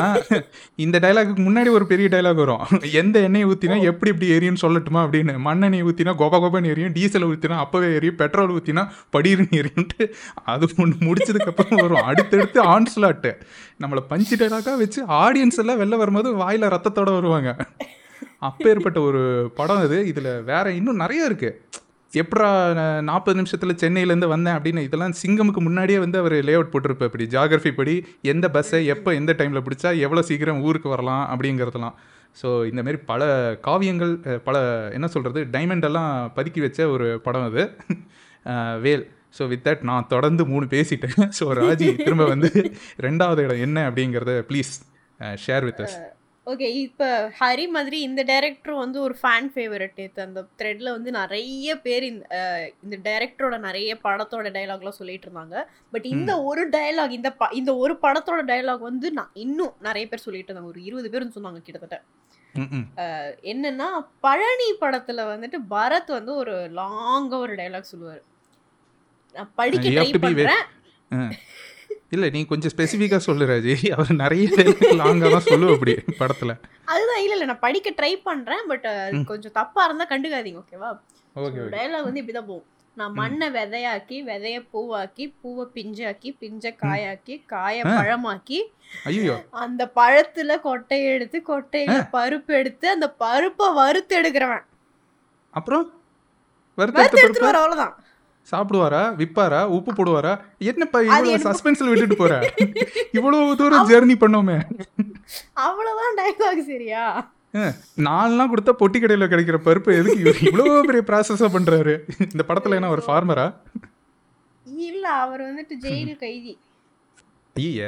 இந்த டைலாக்கு முன்னாடி ஒரு பெரிய டைலாக் வரும். எந்த எண்ணெயை ஊற்றினா எப்படி எப்படி எரியும்னு சொல்லட்டுமா அப்படின்னு. மண்ணெண்ணெய் ஊற்றினா கொப கொபன்னு எரியும் டீசல் ஊற்றினா அப்போவே எரியும் பெட்ரோல் ஊற்றினா படிருன்னு எரியும்ட்டு அது ஒன்று முடிச்சதுக்கப்புறம் வரும். அடுத்தடுத்து ஆன்ஸ்லாட்டு நம்மளை பஞ்சு டைலாக்காக வச்சு ஆடியன்ஸ் எல்லாம் வெளில வரும்போது வாயில் ரத்தத்தோட வருவாங்க. அப்பேற்பட்ட ஒரு படம் இது இதில் வேற இன்னும் நிறைய இருக்குது எப்படா நாற்பது நிமிஷத்தில் சென்னையிலேருந்து வந்தேன் அப்படின்னு இதெல்லாம் சிங்கமுக்கு முன்னாடியே வந்து அவர் லே அவுட் போட்டிருப்பார் இப்படி ஜாகிரஃபி படி எந்த பஸ்ஸை எப்போ எந்த டைமில் பிடிச்சா எவ்வளோ சீக்கிரம் ஊருக்கு வரலாம் அப்படிங்கிறதுலாம் ஸோ இந்தமாரி பல காவியங்கள் பல என்ன சொல்கிறது டைமண்ட் எல்லாம் பதுக்கி வச்ச ஒரு படம் அது. வேல். ஸோ வித் தட் நான் தொடர்ந்து மூணு பேசிட்டேன். ஸோ ராஜி திரும்ப வந்து ரெண்டாவது இடம் என்ன அப்படிங்கிறத please share with us okay இப்போ ஹரி மாதிரி இந்த டைரக்டரும் வந்து ஒரு ஃபேன் ஃபேவரட் நேற்று அந்த த்ரெட்ல வந்து நிறைய பேர் இந்த இந்த டைரக்டரோட நிறைய படத்தோட டைலாக்லாம் சொல்லிட்டு இருந்தாங்க. பட் இந்த ஒரு டயலாக் இந்த ப இந்த ஒரு படத்தோட டயலாக் வந்து நான் இன்னும் நிறைய பேர் சொல்லிட்டு இருந்தாங்க. ஒரு இருபது பேர் சொன்னாங்க கிட்டத்தட்ட. என்னன்னா பழனி படத்துல வந்துட்டு பரத் வந்து ஒரு லாங்கா ஒரு டயலாக் சொல்லுவாரு. நான் படிக்க ட்ரை have இல்லை நீ கொஞ்சம் ஸ்பெசிஃபிக்காக சொல்லு ராஜி. அவர் நிறைய லாங்காக தான் சொல்லுவ அப்படி படத்தில். அதுதான் இல்ல இல்ல நான் படிக்க ட்ரை பண்றேன் பட் கொஞ்சம் தப்பா இருந்தா கண்டுக்காதீங்க ஓகேவா ஓகே டயலாக் வந்து இப்படிதான் போகும். நான் மண்ணை விதையாக்கி விதைய பூவாக்கி பூவை பிஞ்சாக்கி பிஞ்ச காயாக்கி காய. பழமாக்கி அந்த பழத்துல கொட்டையை எடுத்து கொட்டையில பருப்பு எடுத்து அந்த பருப்பை வறுத்து எடுக்கிறவன். அப்புறம்? வறுத்து வறுத்த எடுத்துட்டு பருப்பு? வர அவ்வளவுதான். சாப்பிடுவாரா விப்பாரா உப்பு போடுவாரா? என்னப்பா இவ்வளவு சஸ்பென்ஸ்ல விட்டுட்டு போற? இவ்வளவு தூரம் ஜெர்னி பண்ணோமே. அவ்வளவுதான் டயலாக் சரியா? நாலுலாம் கொடுத்தா பொட்டி கடையில கிடைக்கிற பருப்பு எதுக்கு இவ்வளவு பெரிய ப்ராசஸா பண்றாரு? இந்த படத்துல என்ன ஒரு ஃபார்மரா இல்ல அவர் வந்துட்டு ஜெயில் கைதி. ஐய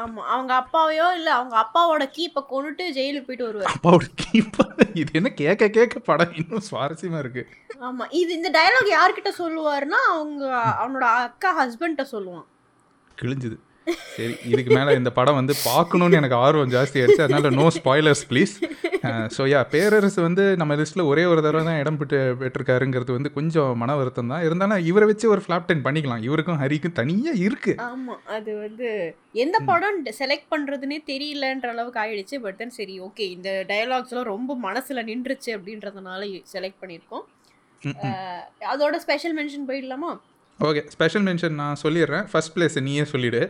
ஆமா அவங்க அப்பாவையோ இல்ல அவங்க அப்பாவோட கீப்பை கொண்டுட்டு ஜெயிலுக்கு போயிட்டு வருவார். அப்பாவோட கீப்பா? இது என்ன கேட்க கேட்க படம் இன்னும் சுவாரஸ்யமா இருக்கு. ஆமா இது இந்த டயலாக் யார்கிட்ட சொல்லுவாருன்னா அவங்க அவனோட அக்கா ஹஸ்பண்ட்ட சொல்லுவான். கிழிஞ்சுது. சரி இதுக்கு மேலே இந்த படம் வந்து பார்க்கணுன்னு எனக்கு ஆர்வம் ஜாஸ்தி ஆயிடுச்சு. அதனால no spoilers please so yeah Perarasu வந்து நம்ம லிஸ்ட்டில் ஒரே ஒரு தடவை தான் இடம் பெற்று பெற்றிருக்காருங்கிறது வந்து கொஞ்சம் மன வருத்தம் தான். இருந்தாலும் இவரை வச்சு ஒரு ஃப்ளாப் டென் பண்ணிக்கலாம். இவருக்கும் ஹரிக்கும் தனியாக இருக்கு. ஆமா அது வந்து எந்த படம் செலக்ட் பண்றதுனே தெரியலன்ற அளவுக்கு ஆயிடுச்சு. பட் தென் சரி ஓகே இந்த டயலாக்ஸ் எல்லாம் ரொம்ப மனசுல நின்றுச்சு அப்படின்றதுனால செலக்ட் பண்ணியிருக்கோம். அஹ், அதோட ஸ்பெஷல் மென்ஷன் போயிடலாமா? ஓகே ஸ்பெஷல் மென்ஷன் நான் சொல்லிடுறேன். ஃபர்ஸ்ட் பிளேஸ் நீயே சொல்லிடு.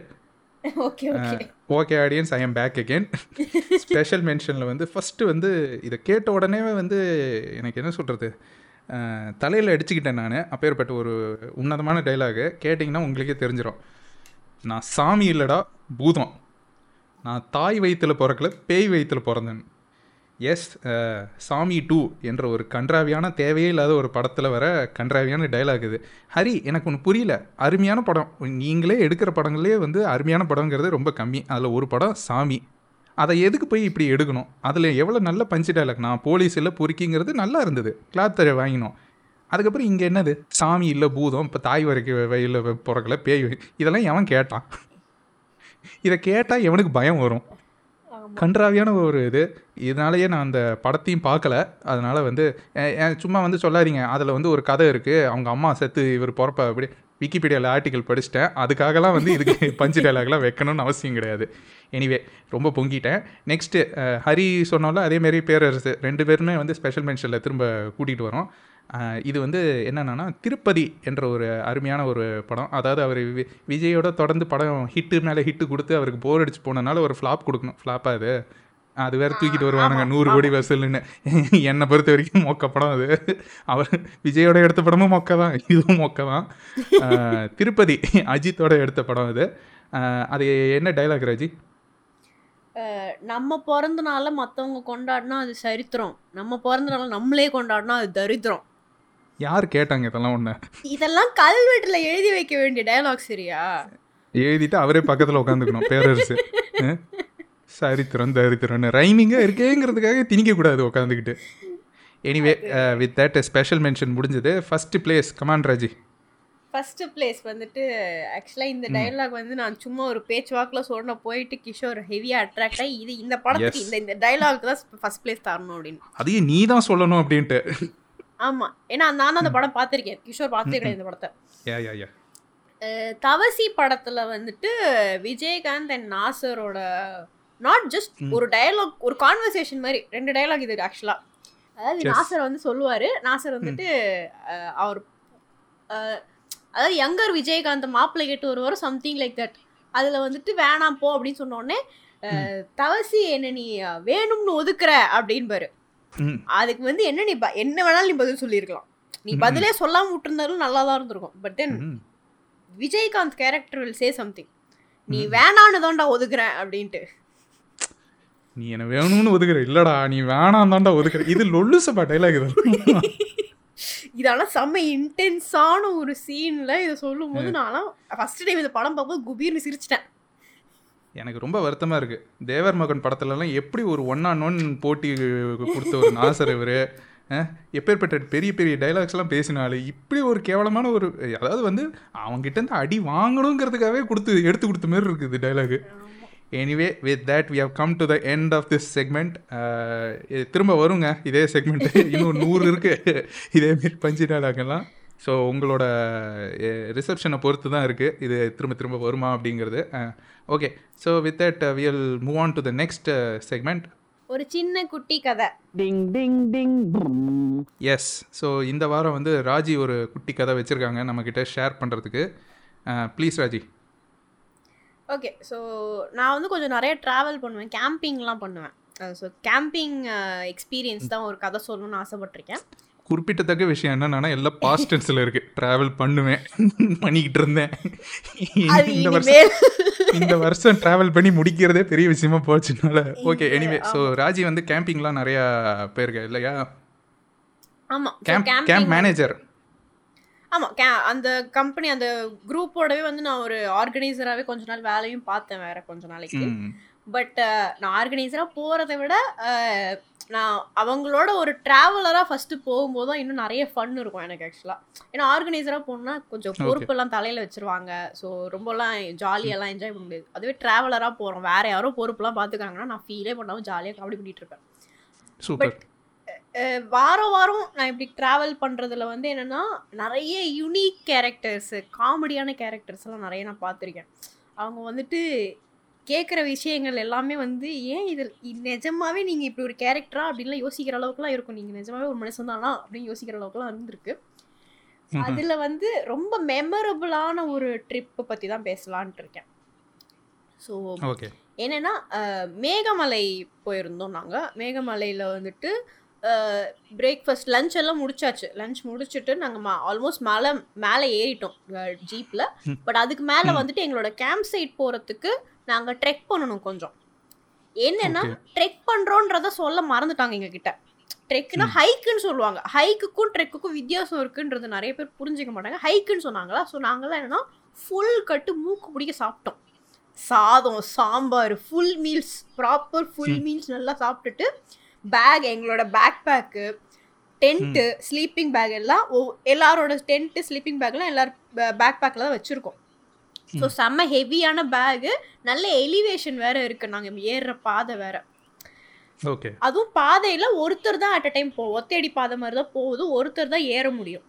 Okay audience I am back again special மென்ஷனில் வந்து ஃபஸ்ட்டு வந்து இதை கேட்ட உடனே வந்து எனக்கு என்ன சொல்கிறது தலையில் அடிச்சுக்கிட்டேன் நான். அப்பேற்பட்ட ஒரு உன்னதமான டைலாகு கேட்டிங்கன்னா உங்களுக்கே தெரிஞ்சிடும் நான் சாமி இல்லைடா பூதம். நான் தாய் வயிற்றில் பிறக்கல பேய் வயிற்றில் பிறந்தேன். எஸ் சாமி டூ என்ற ஒரு கன்றாவியான தேவையே இல்லாத ஒரு படத்தில் வர கன்றாவியான டைலாக் இது. ஹரி எனக்கு ஒன்று புரியல. அருமையான படம். நீங்களே எடுக்கிற படங்களே வந்து அருமையான படங்கிறது ரொம்ப கம்மி. அதில் ஒரு படம் சாமி. அதை எதுக்கு போய் இப்படி எடுக்கணும்? அதில் எவ்வளோ நல்ல பஞ்சு டைலாக் நான் போலீஸ் இல்லை பொறுக்கிங்கிறது நல்லா இருந்தது. கிளாத் வாங்கினோம். அதுக்கப்புறம் இங்கே என்னது? சாமி இல்லை பூதம். இப்போ தாய் வரைக்கும் வயலில் பிறக்கல பேய் இதெல்லாம் எவன் கேட்டான்? இதை கேட்டால் எவனுக்கு பயம் வரும்? கன்றாவியான ஒரு இது. இதனாலேயே நான் அந்த படத்தையும் பார்க்கல. அதனால் வந்து சும்மா வந்து சொல்லாதீங்க. அதில் வந்து ஒரு கதை இருக்குது அவங்க அம்மா செத்து இவர் பிறப்ப அப்படி. விக்கிபீடியாவில் ஆர்டிக்கல் படிச்சிட்டேன். அதுக்காகலாம் வந்து இதுக்கு பஞ்சு டைலாக்லாம் வைக்கணும்னு அவசியம் கிடையாது. எனிவே ரொம்ப பொங்கிட்டேன். நெக்ஸ்ட்டு ஹரி சொன்னால அதேமாரி பேரரசு. ரெண்டு பேருமே வந்து ஸ்பெஷல் மென்ஷனில் திரும்ப கூட்டிகிட்டு வரோம். இது வந்து என்னென்னா திருப்பதி என்ற ஒரு அருமையான ஒரு படம். அதாவது அவர் விஜயோட தொடர்ந்து படம் ஹிட்டு மேலே ஹிட்டு கொடுத்து அவருக்கு போர் அடிச்சு போனனால ஒரு ஃப்ளாப் கொடுக்கணும். ஃப்ளாப்பாக அது? அது வேற தூக்கிட்டு வருவானுங்க நூறு கோடி வசூல்னு என்னை பொறுத்த வரைக்கும் மொக்க படம் அது. அவர் விஜயோட எடுத்த படமும் மொக்க தான் இதுவும் மொக்க தான். திருப்பதி அஜித்தோட எடுத்த படம் அது. அது என்ன டைலாக் ராஜி? நம்ம பிறந்த நாள மத்தவங்க கொண்டாடினா அது சரித்திரம். நம்ம பிறந்த நாள நம்மளே கொண்டாடினா அது தரித்திரம். யார் கேட்டாங்க இதெல்லாம் ஒன்று இதெல்லாம் கல்வெட்டுல எழுதி வைக்க வேண்டிய டயலாக் சரியா? எழுதிட்டு அவரே பக்கத்தில் உட்காந்துக்கணும் பேரரசு. சரித்திரம் தரித்திரம்னு. ரைமிங்காக இருக்கேங்கிறதுக்காக திணிக்கக்கூடாது உட்காந்துக்கிட்டு anyway with that special mention முடிஞ்சது. First place come on Raji first place வந்துட்டு ஆக்சுவலாக இந்த டயலாக் வந்து நான் சும்மா ஒரு பேச்சுவாக்கில் சொன்ன போயிட்டு கிஷோர் ஹெவியாக அட்ராக்ட் ஆகி இது இந்த படத்துக்கு. இந்த இந்த டயலாக் தான் ஃபர்ஸ்ட் பிளேஸ் தரணும் அப்படின்னு. அதையும் நீ தான் சொல்லணும் அப்படின்ட்டு. ஆமா. ஏன்னா நான் அந்த படம் பார்த்திருக்கேன். கிஷோர் பார்த்தே கிடையாது இந்த படத்தை. தவசி படத்துல வந்துட்டு விஜயகாந்த் அண்ட் நாசரோட நாட் ஜஸ்ட் ஒரு டயலாக் ஒரு கான்வர்சேஷன் மாதிரி ரெண்டு டயலாக் இது ஆக்சுவலா அதாவது. நாசர் வந்து சொல்லுவாரு. நாசர் வந்துட்டு அவர் அதாவது யங்கர் விஜயகாந்த் மாப்பிள்ளை கேட்டு வருவார் சம்திங் லைக் தட் அதுல வந்துட்டு வேணாம் போ அப்படின்னு சொன்ன உடனே அஹ், தவசி என்ன நீ வேணும்னு ஒதுக்குற அப்படின்பாரு. அதுக்கு வந்து என்ன நீ என்ன வேணாலும் நீ பதில் சொல்லியிருக்கலாம். நீ பதிலே சொல்லாம விட்டுருந்தாலும் நல்லா தான் இருந்திருக்கும் but then. Vijayakanth character will say something நீ வேணான்னு தான்டா ஒதுக்குறேன் அப்படின்ட்டு. நீ என்ன வேணும்னு ஒதுக்குற. இல்லடா நீ வேணாம் தான்டா ஒதுக்குற. இது லொல்லுசப்பா டைலாக் இது. இதெல்லாம் செம்ம இன்டென்ஸான ஒரு சீன்ல இதை சொல்லும் போது நான்லாம் ஃபர்ஸ்ட் டைம் இந்த படம் பார்க்கும்போது குபீர்னு சிரிச்சிட்டேன். எனக்கு ரொம்ப வருத்தமாக இருக்குது தேவர் மகன் படத்துலலாம் எப்படி ஒரு ஒன் ஆன் ஒன் போட்டி கொடுத்த ஒரு நாசர் இவர்? எப்பேற்பட்ட பெரிய பெரிய டைலாக்ஸ்லாம் பேசினாலு இப்படி ஒரு கேவலமான ஒரு அதாவது வந்து அவங்ககிட்ட இருந்து அடி வாங்கணுங்கிறதுக்காகவே கொடுத்து எடுத்து கொடுத்த மாதிரி இருக்குது dialogue anyway with that we have come to the end of this segment திரும்ப வருங்க. இதே செக்மெண்ட் இன்னும் நூறு இருக்குது இதேமாரி பஞ்சு டைலாக்லாம் ஸோ உங்களோட ரிசப்ஷனை பொறுத்து தான் இருக்குது இது திரும்ப திரும்ப வருமா அப்படிங்கிறது. Okay so with that we'll move on to the next segment ஒரு சின்ன குட்டி கதை. டிங் டிங் டிங் எஸ் ஸோ இந்த வாரம் வந்து ராஜி ஒரு குட்டி கதை வச்சுருக்காங்க நம்மக்கிட்ட ஷேர் பண்ணுறதுக்கு ப்ளீஸ் ராஜி. ஓகே ஸோ நான் வந்து கொஞ்சம் நிறைய ட்ராவல் பண்ணுவேன். கேம்பிங்லாம் பண்ணுவேன். ஸோ கேம்பிங் எக்ஸ்பீரியன்ஸ் தான் ஒரு கதை சொல்லணும்னு ஆசைப்பட்டிருக்கேன். குறிப்பிட்டத்தக்க விஷயம் என்னன்னா எல்லாம் பாஸ்ட் டென்ஸில் இருக்குது ட்ராவல் பண்ணுவேன். பண்ணிக்கிட்டு இருந்தேன். இந்த வருஷம் இந்த வருஷம் ட்ராவல் பண்ணி முடிக்கிறதே பெரிய விஷயமா போச்சுனால. ஓகே எனிவே ஸோ ராஜி வந்து கேம்பிங்லாம் நிறையா போயிருக்க இல்லையா? கேம்ப் கேம்ப் மேனேஜர் ஆமாம் கே அந்த கம்பெனி அந்த குரூப்போடவே வந்து நான் ஒரு ஆர்கனைசராகவே கொஞ்ச நாள் வேலையும் பார்த்தேன் வேற கொஞ்ச நாளைக்கு. பட் நான் ஆர்கனைசராக போகிறத விட நான் அவங்களோட ஒரு ட்ராவலராக ஃபஸ்ட்டு போகும்போது தான் இன்னும் நிறைய ஃபன் இருக்கும் எனக்கு ஆக்சுவலாக ஏன்னா ஆர்கனைசராக போகணுன்னா கொஞ்சம். பொறுப்பெல்லாம் தலையில் வச்சிருவாங்க. ஸோ ரொம்பலாம் ஜாலியெல்லாம் என்ஜாய் பண்ண முடியாது. அதுவே ட்ராவலராக போகிறோம் வேற யாரோ பொறுப்புலாம் பார்த்துக்காங்கன்னா நான் ஃபீலே பண்ணாமல் ஜாலியாக காமெடி பண்ணிட்டு இருப்பேன். அஹ் வாரம் வாரம் நான் இப்படி ட்ராவல் பண்ணுறதுல வந்து என்னென்னா நிறைய யூனிக் கேரக்டர்ஸு காமெடியான கேரக்டர்ஸ் எல்லாம் நிறைய நான் பார்த்துருக்கேன் அவங்க வந்துட்டு கேட்குற விஷயங்கள் எல்லாமே வந்து ஏன் இதில் நிஜமாவே நீங்கள் இப்படி ஒரு கேரக்டரா அப்படின்லாம் யோசிக்கிற அளவுக்குலாம் இருக்கும். நீங்கள் நிஜமாவே ஒரு மனுஷன் தானா? அப்படின்னு யோசிக்கிற அளவுக்குலாம் இருந்திருக்கு. அதில் வந்து ரொம்ப மெமரபுளான ஒரு ட்ரிப்பை பற்றி தான் பேசலான்ட்டு இருக்கேன். ஸோ என்னன்னா அஹ், மேகமலை போயிருந்தோம் நாங்கள் மேகமலையில் வந்துட்டு பிரேக்ஃபாஸ்ட் லஞ்ச் எல்லாம் முடிச்சாச்சு. லஞ்ச் முடிச்சுட்டு நாங்கள் ஆல்மோஸ்ட் மேலே மேலே ஏறிட்டோம் ஜீப்பில் பட் அதுக்கு மேலே வந்துட்டு எங்களோட கேம்ப் சைட் போகிறதுக்கு நாங்கள் ட்ரெக் பண்ணணும் கொஞ்சம். என்னன்னா. ட்ரெக் பண்ணுறோன்றத சொல்ல மறந்துட்டாங்க எங்ககிட்ட. ட்ரெக்னா ஹைக்குன்னு சொல்லுவாங்க. ஹைக்குக்கும் ட்ரெக்குக்கும் வித்தியாசம் இருக்குன்றது நிறைய பேர் புரிஞ்சுக்க மாட்டாங்க. ஹைக்குன்னு சொன்னாங்களா? ஸோ நாங்களாம் என்னன்னா ஃபுல் கட்டு மூக்கு பிடிக்க சாப்பிட்டோம். சாதம் sambar full meals proper full meals நல்லா சாப்பிட்டுட்டு பேக் எங்களோட bag bag tent sleeping bag எல்லாம் எல்லாரோட டென்ட்டு ஸ்லீப்பிங் பேக்லாம் எல்லாரும் பேக் பேக்கில் தான் வச்சுருக்கோம். ஸோ செம்ம ஹெவியான பேகு நல்ல எலிவேஷன் வேற இருக்கு. நாங்கள் ஏறுற பாதை வேற. ஓகே. அதுவும் பாதையில் ஒருத்தர் தான் அட் அ டைம் போவோம் ஒத்தையடி பாதை மாதிரி தான் போகுது. ஒருத்தர் தான் ஏற முடியும்.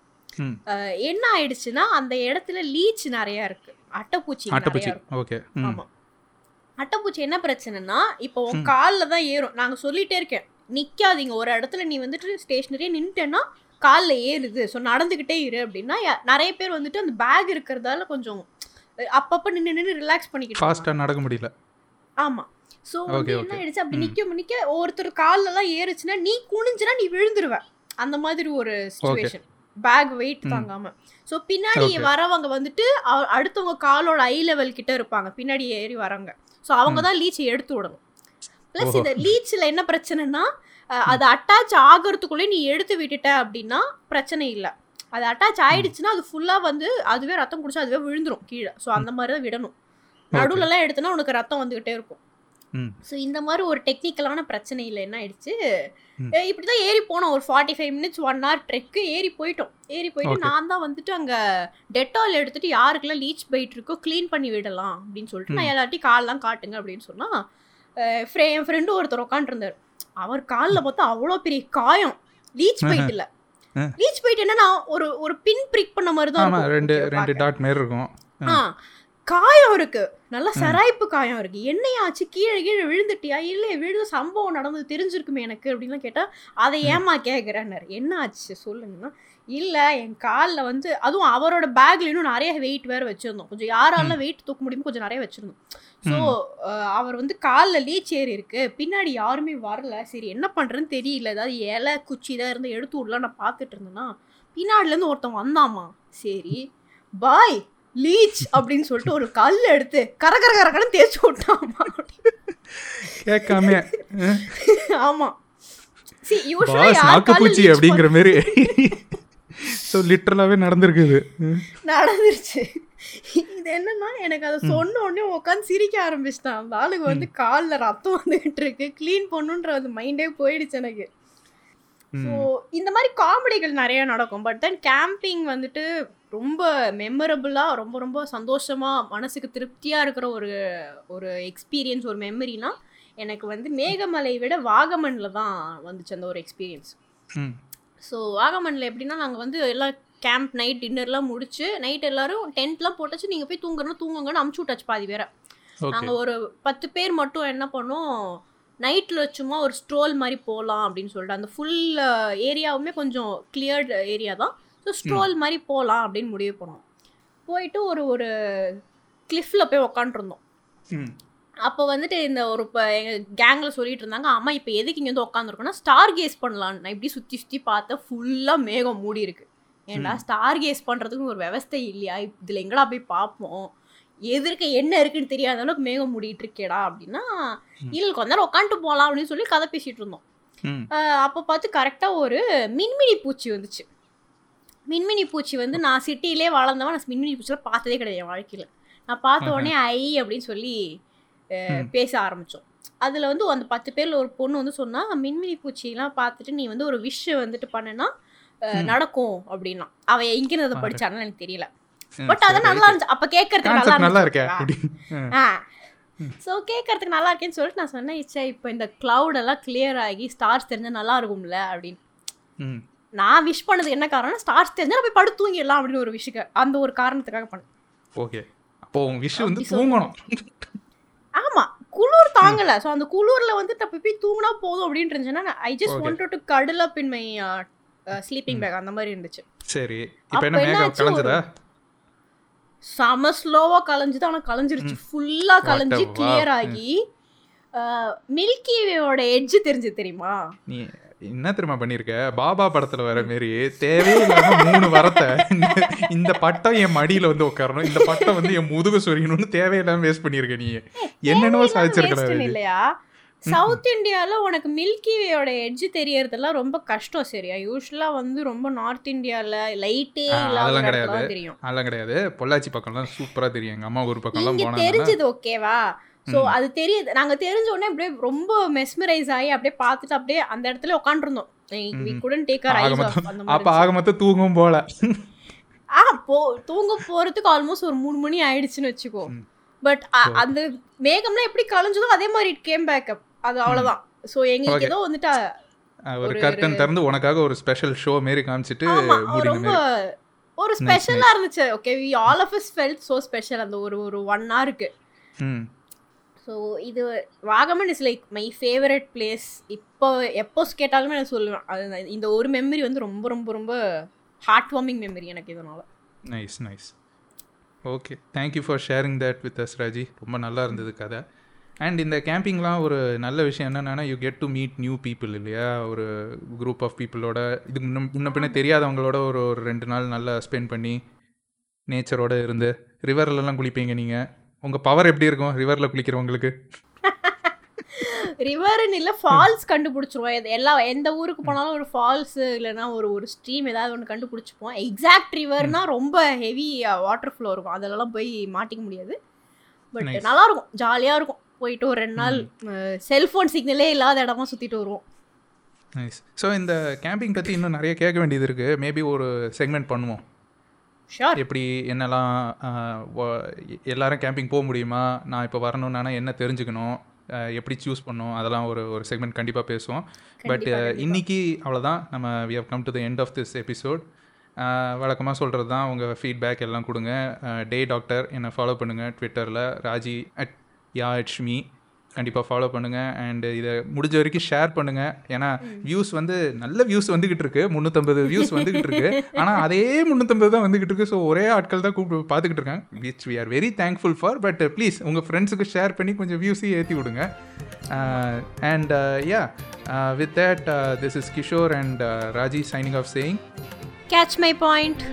என்ன ஆயிடுச்சுன்னா அந்த இடத்துல லீச் நிறைய இருக்கு. அட்டைப்பூச்சி நிறைய அட்டைப்பூச்சி. ஓகே. ம். ஆமா. அட்டைப்பூச்சி என்ன பிரச்சனைனா இப்போ உன் காலில் தான் ஏறும். நாங்க சொல்லிட்டே இருக்கேன். நிக்காதீங்க. ஒரு இடத்துல நீ வந்துட்டு ஸ்டேஷனரியே நின்றுட்டேன்னா காலில் ஏறுது. ஸோ நடந்துக்கிட்டே இரு அப்படின்னா நிறைய பேர் வந்துட்டு அந்த பேக் இருக்கிறதால கொஞ்சம் அப்பப்ப நின்று நின்று ரிலாக்ஸ் பண்ணிக்கிட்டு. ஃபாஸ்ட்டாக நடக்க முடியல. ஆமா. ஸோ என்ன. ஆயிடுச்சு அப்படி ம். நிக்க நிக்க ஒருத்தர் கால்ல எல்லாம் ஏறுச்சுன்னா நீ குனிஞ்சுனா நீ விழுந்துருவ. அந்த மாதிரி ஒரு சுச்சுவேஷன் பேக் வெயிட். தாங்காம. ஸோ பின்னாடி. வரவங்க வந்துட்டு அடுத்தவங்க காலோட ஐ லெவல் கிட்ட இருப்பாங்க. பின்னாடி ஏறி வரவங்க. ஸோ அவங்க தான் லீச்சை எடுத்து விடணும். ப்ளஸ். இந்த லீச்சில் என்ன பிரச்சனைனா அது அட்டாச் ஆகிறதுக்குள்ளே நீ எடுத்து விட்டுட்ட அப்படின்னா பிரச்சனை இல்லை. அது அட்டாச் ஆயிடுச்சுன்னா அது ஃபுல்லாக வந்து அதுவே ரத்தம் குடிச்சா அதுவே விழுந்துரும் கீழே. ஸோ அந்த மாதிரி தான் விடணும். நடுவுலலாம் எடுத்தனா உனக்கு ரத்தம் வந்துகிட்டே இருக்கும். ஸோ இந்த மாதிரி ஒரு டெக்னிக்கலான பிரச்சனையில் என்ன ஆயிடுச்சு? இப்படி தான் ஏறி போனோம். ஒரு forty five minutes one hour trek ஏறி போயிட்டோம். ஏறி போயிட்டு. நான் தான் வந்துட்டு அங்கே டெட்டால் எடுத்துட்டு யாருக்கெல்லாம் லீச் பைட் இருக்கோ க்ளீன் பண்ணி விடலாம் அப்படின்னு சொல்லிட்டு நான் ம். எல்லார்ட்டையும் கால்லாம் காட்டுங்க அப்படின்னு சொன்னால் என் ஃப்ரெண்டு ஒருத்தர் உட்காந்துருந்தார் அவர் காலில் பார்த்தா அவ்வளோ பெரிய காயம். லீச் பைட் இல்லை. லீச் பைட் என்னன்னா ஒரு ஒரு பின் பிரிக் பண்ண மாதிரி தான். ரெண்டு ரெண்டு. டாட் மாரி இருக்கும். ஆ. காயம் இருக்கு. நல்ல சராய்ப்பு காயம் இருக்கு. என்னையாச்சு கீழே கீழே விழுந்துட்டியா? இல்லை விழுந்த சம்பவம் நடந்தது தெரிஞ்சிருக்குமே எனக்கு அப்படின்லாம் கேட்டா அதை ஏமா கேட்குறேன்னாரு என்ன ஆச்சு சொல்லுங்கன்னா இல்லை என் காலில் வந்து அதுவும் அவரோட பேக்ல இன்னும் நிறைய வெயிட் வேற வச்சிருந்தோம். கொஞ்சம் யாரால வெயிட் தூக்க முடியுமோ கொஞ்சம் நிறைய வச்சிருந்தோம். ஸோ அவர் வந்து காலில் லீச் ஏறி இருக்கு. பின்னாடி யாருமே வரல. சரி என்ன பண்றேன்னு தெரியல. ஏதாவது இலை குச்சி தான் இருந்து எடுத்து விடலாம் நான் பார்த்துட்டு இருந்தேன்னா பின்னாடிலேருந்து ஒருத்தன் வந்தாமா சரி பாய் லீச் அப்படின்னு சொல்லிட்டு ஒரு கல் எடுத்து கர கர கரகரன்னு தேய்ச்சி விட்டாமா? கேட்காம ஆமா. சி யூஸ்வலா பாஸ் யார் leech அப்படிங்கிற மாதிரி ஸோ லிட்டரலாகவே நடந்திருக்குது. நடந்துருச்சு. இது என்னன்னா எனக்கு அதை சொன்ன உடனே உட்காந்து சிரிக்க ஆரம்பிச்சிட்டான். ஆளுக்கு வந்து காலில் ரத்தம் வந்துகிட்டு இருக்கு. க்ளீன் பண்ணுன்ற அந்த மைண்டே போயிடுச்சு எனக்கு. ஸோ இந்த மாதிரி காமெடிகள் நிறைய நடக்கும். பட் தென் கேம்பிங் வந்துட்டு ரொம்ப மெமரபுளாக ரொம்ப ரொம்ப சந்தோஷமாக மனசுக்கு திருப்தியாக இருக்கிற ஒரு ஒரு எக்ஸ்பீரியன்ஸ் ஒரு மெமரினா எனக்கு வந்து மேகமலை விட வாகமனில் தான் வந்துச்சு அந்த ஒரு எக்ஸ்பீரியன்ஸ் ஸோ வாகமனில் எப்படின்னா நாங்கள் வந்து எல்லாம் கேம்ப் நைட் டின்னர்லாம் முடிச்சு நைட் எல்லாரும் டென்ட்லாம் போட்டாச்சு நீங்கள் போய் தூங்குறனா தூங்குங்கன்னு அமுச்சு விட்டாச்சு பாதி பேரை. நாங்கள் ஒரு பத்து பேர் மட்டும் என்ன பண்ணோம் நைட்டில் சும்மா ஒரு ஸ்ட்ரோல் மாதிரி போகலாம் அப்படின்னு சொல்லிட்டு அந்த ஃபுல் ஏரியாவுமே கொஞ்சம் கிளியர்டு ஏரியா தான். ஸோ ஸ்ட்ரோல் மாதிரி போகலாம் அப்படின்னு முடிவு பண்ணோம். போயிட்டு ஒரு ஒரு கிளிஃபில் போய் உக்காண்ட்ருந்தோம் அப்போ வந்துட்டு இந்த ஒரு இப்போ எங்கள் கேங்கில் சொல்லிட்டு இருந்தாங்க அம்மா இப்போ எதுக்கு இங்கே வந்து உட்காந்துருக்கோன்னா ஸ்டார் கேஸ் பண்ணலான்னு நான் இப்படி சுற்றி சுற்றி பார்த்தேன் ஃபுல்லாக மேகம் மூடி இருக்கு. ஏன்டா ஸ்டார் கேஸ் பண்ணுறதுக்கு ஒரு விவஸ்தை இல்லையா? இதில் எங்கடா போய் பார்ப்போம்? எதிர்க்க என்ன இருக்குன்னு தெரியாத அளவுக்கு மேகம் மூடிட்டு இருக்கேடா அப்படின்னா இல்லை கொஞ்ச நேரம் உட்காந்துட்டு போகலாம் அப்படின்னு சொல்லி கதை பேசிகிட்டு இருந்தோம். அப்போ பார்த்து கரெக்டாக ஒரு மின்மினி பூச்சி வந்துச்சு. மின்மினி பூச்சி வந்து நான் சிட்டிலே வளர்ந்தவன் நான் மின்மினி பூச்சியில் பார்த்ததே கிடையாது என் வாழ்க்கையில். நான் பார்த்த உடனே ஐ அப்படின்னு சொல்லி பேச ஆரம்பித்தோம் அதில் வந்து அந்த பத்து பேரில் ஒரு பொண்ணு வந்து சொன்னா மின்மினி பூச்சியெல்லாம் பார்த்துட்டு நீ வந்து ஒரு விஷ் வந்துட்டு பண்ணனா நடக்கும் அப்படின்னா. அவ எங்கிருந்து அதை படிச்சான்னு எனக்கு தெரியல. பட் அதான் நல்லா இருந்துச்சு. அப்போ கேட்கறதுக்கு நல்லா கான்செப்ட் நல்லா இருந்துச்சு. இருக்கே ஓகேவா? அப்படி. ஆ. ஸோ கேட்கறதுக்கு நல்லா இருக்கேன்னு சொல்லிட்டு நான் சொன்னேன் இச்சா இப்போ இந்த cloud எல்லாம் கிளியர் ஆகி ஸ்டார்ஸ் தெரிஞ்சால் நல்லா இருக்கும்ல அப்படின்னு. நான் விஷ் பண்ணதுக்கு என்ன காரணம் ஸ்டார்ஸ் தெரிஞ்சா நான் போய் படுத்து தூங்கிடலாம் அப்படின்னு ஒரு விஷயம் அந்த ஒரு காரணத்துக்காக பண்ணேன் ஓகே அப்போ உங்க விஷயம் வந்து. தூங்கணும். ஆமா குளிர் தாங்கல. ஸோ அந்த குளிர்ல வந்து நான் போய் தூங்கினா போதும் அப்படின்னு இருந்துச்சுன்னா ஐ just. Wanted to cuddle up in my sleeping bag அந்த மாதிரி இருந்துச்சு. சரி. இப்போ அப்ப என்ன என்னாச்சு கலைஞ்சதா? செம ஸ்லோவா கலைஞ்சுது. ஆனா கலைஞ்சிருச்சு. ஃபுல்லா கலைஞ்சு. கிளியர் ஆகி மில்கி வேயோட எட்ஜ் தெரிஞ்சு தெரியுமா? நீ என்ன தெரியுமா பண்ணியிருக்க பாபா படத்துல வர மாரி தேவையில்லாம மூணு வரத்தை இந்த- பட்டம் என் மடியில வந்து உட்காரணும் இந்த பட்டம் வந்து என் முதுக சொரியணும்னு தேவையில்லாம வேஸ்ட் பண்ணியிருக்க நீ. என்னென்னவோ சாதிச்சிருக்கலாம் இல்லையா சவுத் இந்தியால உனக்கு மில்கி வேயோட எட்ஜ் தெரியறதெல்லாம் ரொம்ப கஷ்டம் சரியா? யூஸ்வலா வந்து ரொம்ப நார்த் இந்தியால லைட்டே அதெல்லாம் கிடையாது. அதெல்லாம் கிடையாது. பொள்ளாச்சி பக்கம்லாம் சூப்பரா தெரியும். எங்க அம்மா ஊர் பக்கம்லாம் போனாங்கன்னா. தெரிஞ்சது ஓகேவா சோ அது தெரியுது. நாங்க தெரிஞ்ச உடனே அப்படியே ரொம்ப மெஸ்மரைஸ் ஆகி அப்படியே பார்த்துட்டு அப்படியே அந்த இடத்துல உட்காந்துருந்தோம் அப்ப ஆக மொத்தம் தூங்கவும் போல. ஆ போ தூங்க போறதுக்கு ஆல்மோஸ்ட் ஒரு மூணு மணி ஆயிடுச்சுன்னு வச்சுக்கோ. பட் அந்த மேகம்லாம் எப்படி கலைஞ்சதோ அதே மாதிரி இட் கேம் பேக் அப் அது அவ்வளவுதான். சோ எங்களுக்கு. ஏதோ வந்துட்டு ஒரு கர்டன் திறந்து உனக்காக ஒரு ஸ்பெஷல் ஷோ மாரி காமிச்சிட்டு ரொம்ப ஒரு ஸ்பெஷலா இருந்துச்சு. Okay we all of us felt so special அந்த ஒரு ஒரு ஒன் ஹவருக்கு ஸோ இது Vagamon is like my favourite place இப்போ எப்போ கேட்டாலுமே நான் சொல்லுவேன். அது இந்த ஒரு மெமரி வந்து ரொம்ப ரொம்ப ரொம்ப ஹார்ட் வார்மிங் மெமரி எனக்கு இதனால. Nice nice okay thank you for sharing that with us Raji ரொம்ப நல்லா இருந்தது கதை. அண்ட் இந்த கேம்பிங்லாம் ஒரு நல்ல விஷயம் என்னென்னா you get to meet new people இல்லையா? ஒரு குரூப் ஆஃப் பீப்புளோட இதுக்கு முன்ன முன்ன பின்ன தெரியாதவங்களோட ஒரு ஒரு ரெண்டு நாள் நல்லா ஸ்பெண்ட் பண்ணி நேச்சரோட இருந்து ரிவர்லலாம் குளிப்பீங்க நீங்கள் உங்கள் பவர் எப்படி இருக்கும்? ரிவரில் குளிக்கிறவங்களுக்கு? ரிவர்னு இல்லை ஃபால்ஸ் கண்டுபிடிச்சிருவோம். எது எல்லா எந்த ஊருக்கு போனாலும் ஒரு ஃபால்ஸ் இல்லைன்னா ஒரு ஒரு ஸ்ட்ரீம் ஏதாவது ஒன்று கண்டுபிடிச்சிப்போம். எக்ஸாக்ட் ரிவர்னா ரொம்ப ஹெவி வாட்டர் ஃப்ளோ இருக்கும். அதெல்லாம் போய் மாட்டிக்க முடியாது. பட். நல்லா இருக்கும் ஜாலியாக இருக்கும். போயிட்டு ஒரு ரெண்டு நாள் செல்ஃபோன் சிக்னலே இல்லாத இடமா சுற்றிட்டு வருவோம். நைஸ் ஸோ இந்த கேம்பிங் பற்றி இன்னும் நிறைய கேட்க வேண்டியது இருக்குது மேபி ஒரு செக்மெண்ட் பண்ணுவோம். ஷோர் எப்படி என்னெல்லாம் எல்லாரும் கேம்பிங் போக முடியுமா? நான் இப்போ வரணும்னா என்ன தெரிஞ்சுக்கணும்? எப்படி சூஸ் பண்ணணும்? அதெல்லாம் ஒரு ஒரு செக்மெண்ட் கண்டிப்பாக பேசுவோம். பட். இன்னைக்கு அவ்வளோதான் நம்ம we have come to the end of this episode வழக்கமாக சொல்கிறது தான். உங்கள் ஃபீட்பேக் எல்லாம் கொடுங்க. டே டாக்டர் என்னை ஃபாலோ பண்ணுங்கள் ட்விட்டரில் Raji at yeah it's me கண்டிப்பாக ஃபாலோ பண்ணுங்கள் அண்ட் இதை முடிஞ்ச வரைக்கும் ஷேர் பண்ணுங்கள் ஏன்னா வியூஸ் வந்து நல்ல வியூஸ் வந்துக்கிட்டு இருக்கு. முந்நூற்றம்பது வியூஸ் வந்துக்கிட்டு இருக்கு. ஆனால் அதே முந்நூற்றம்பது தான் வந்துக்கிட்டு இருக்கு. ஸோ ஒரே ஆட்கள் தான் கூப்பிட்டு பார்த்துக்கிட்டு இருக்காங்க. Which we are very thankful for but please உங்கள் ஃப்ரெண்ட்ஸுக்கு ஷேர் பண்ணி கொஞ்சம் வியூஸையும் ஏற்றி விடுங்க. And yeah with that this is Kishore and Raji signing off saying catch my point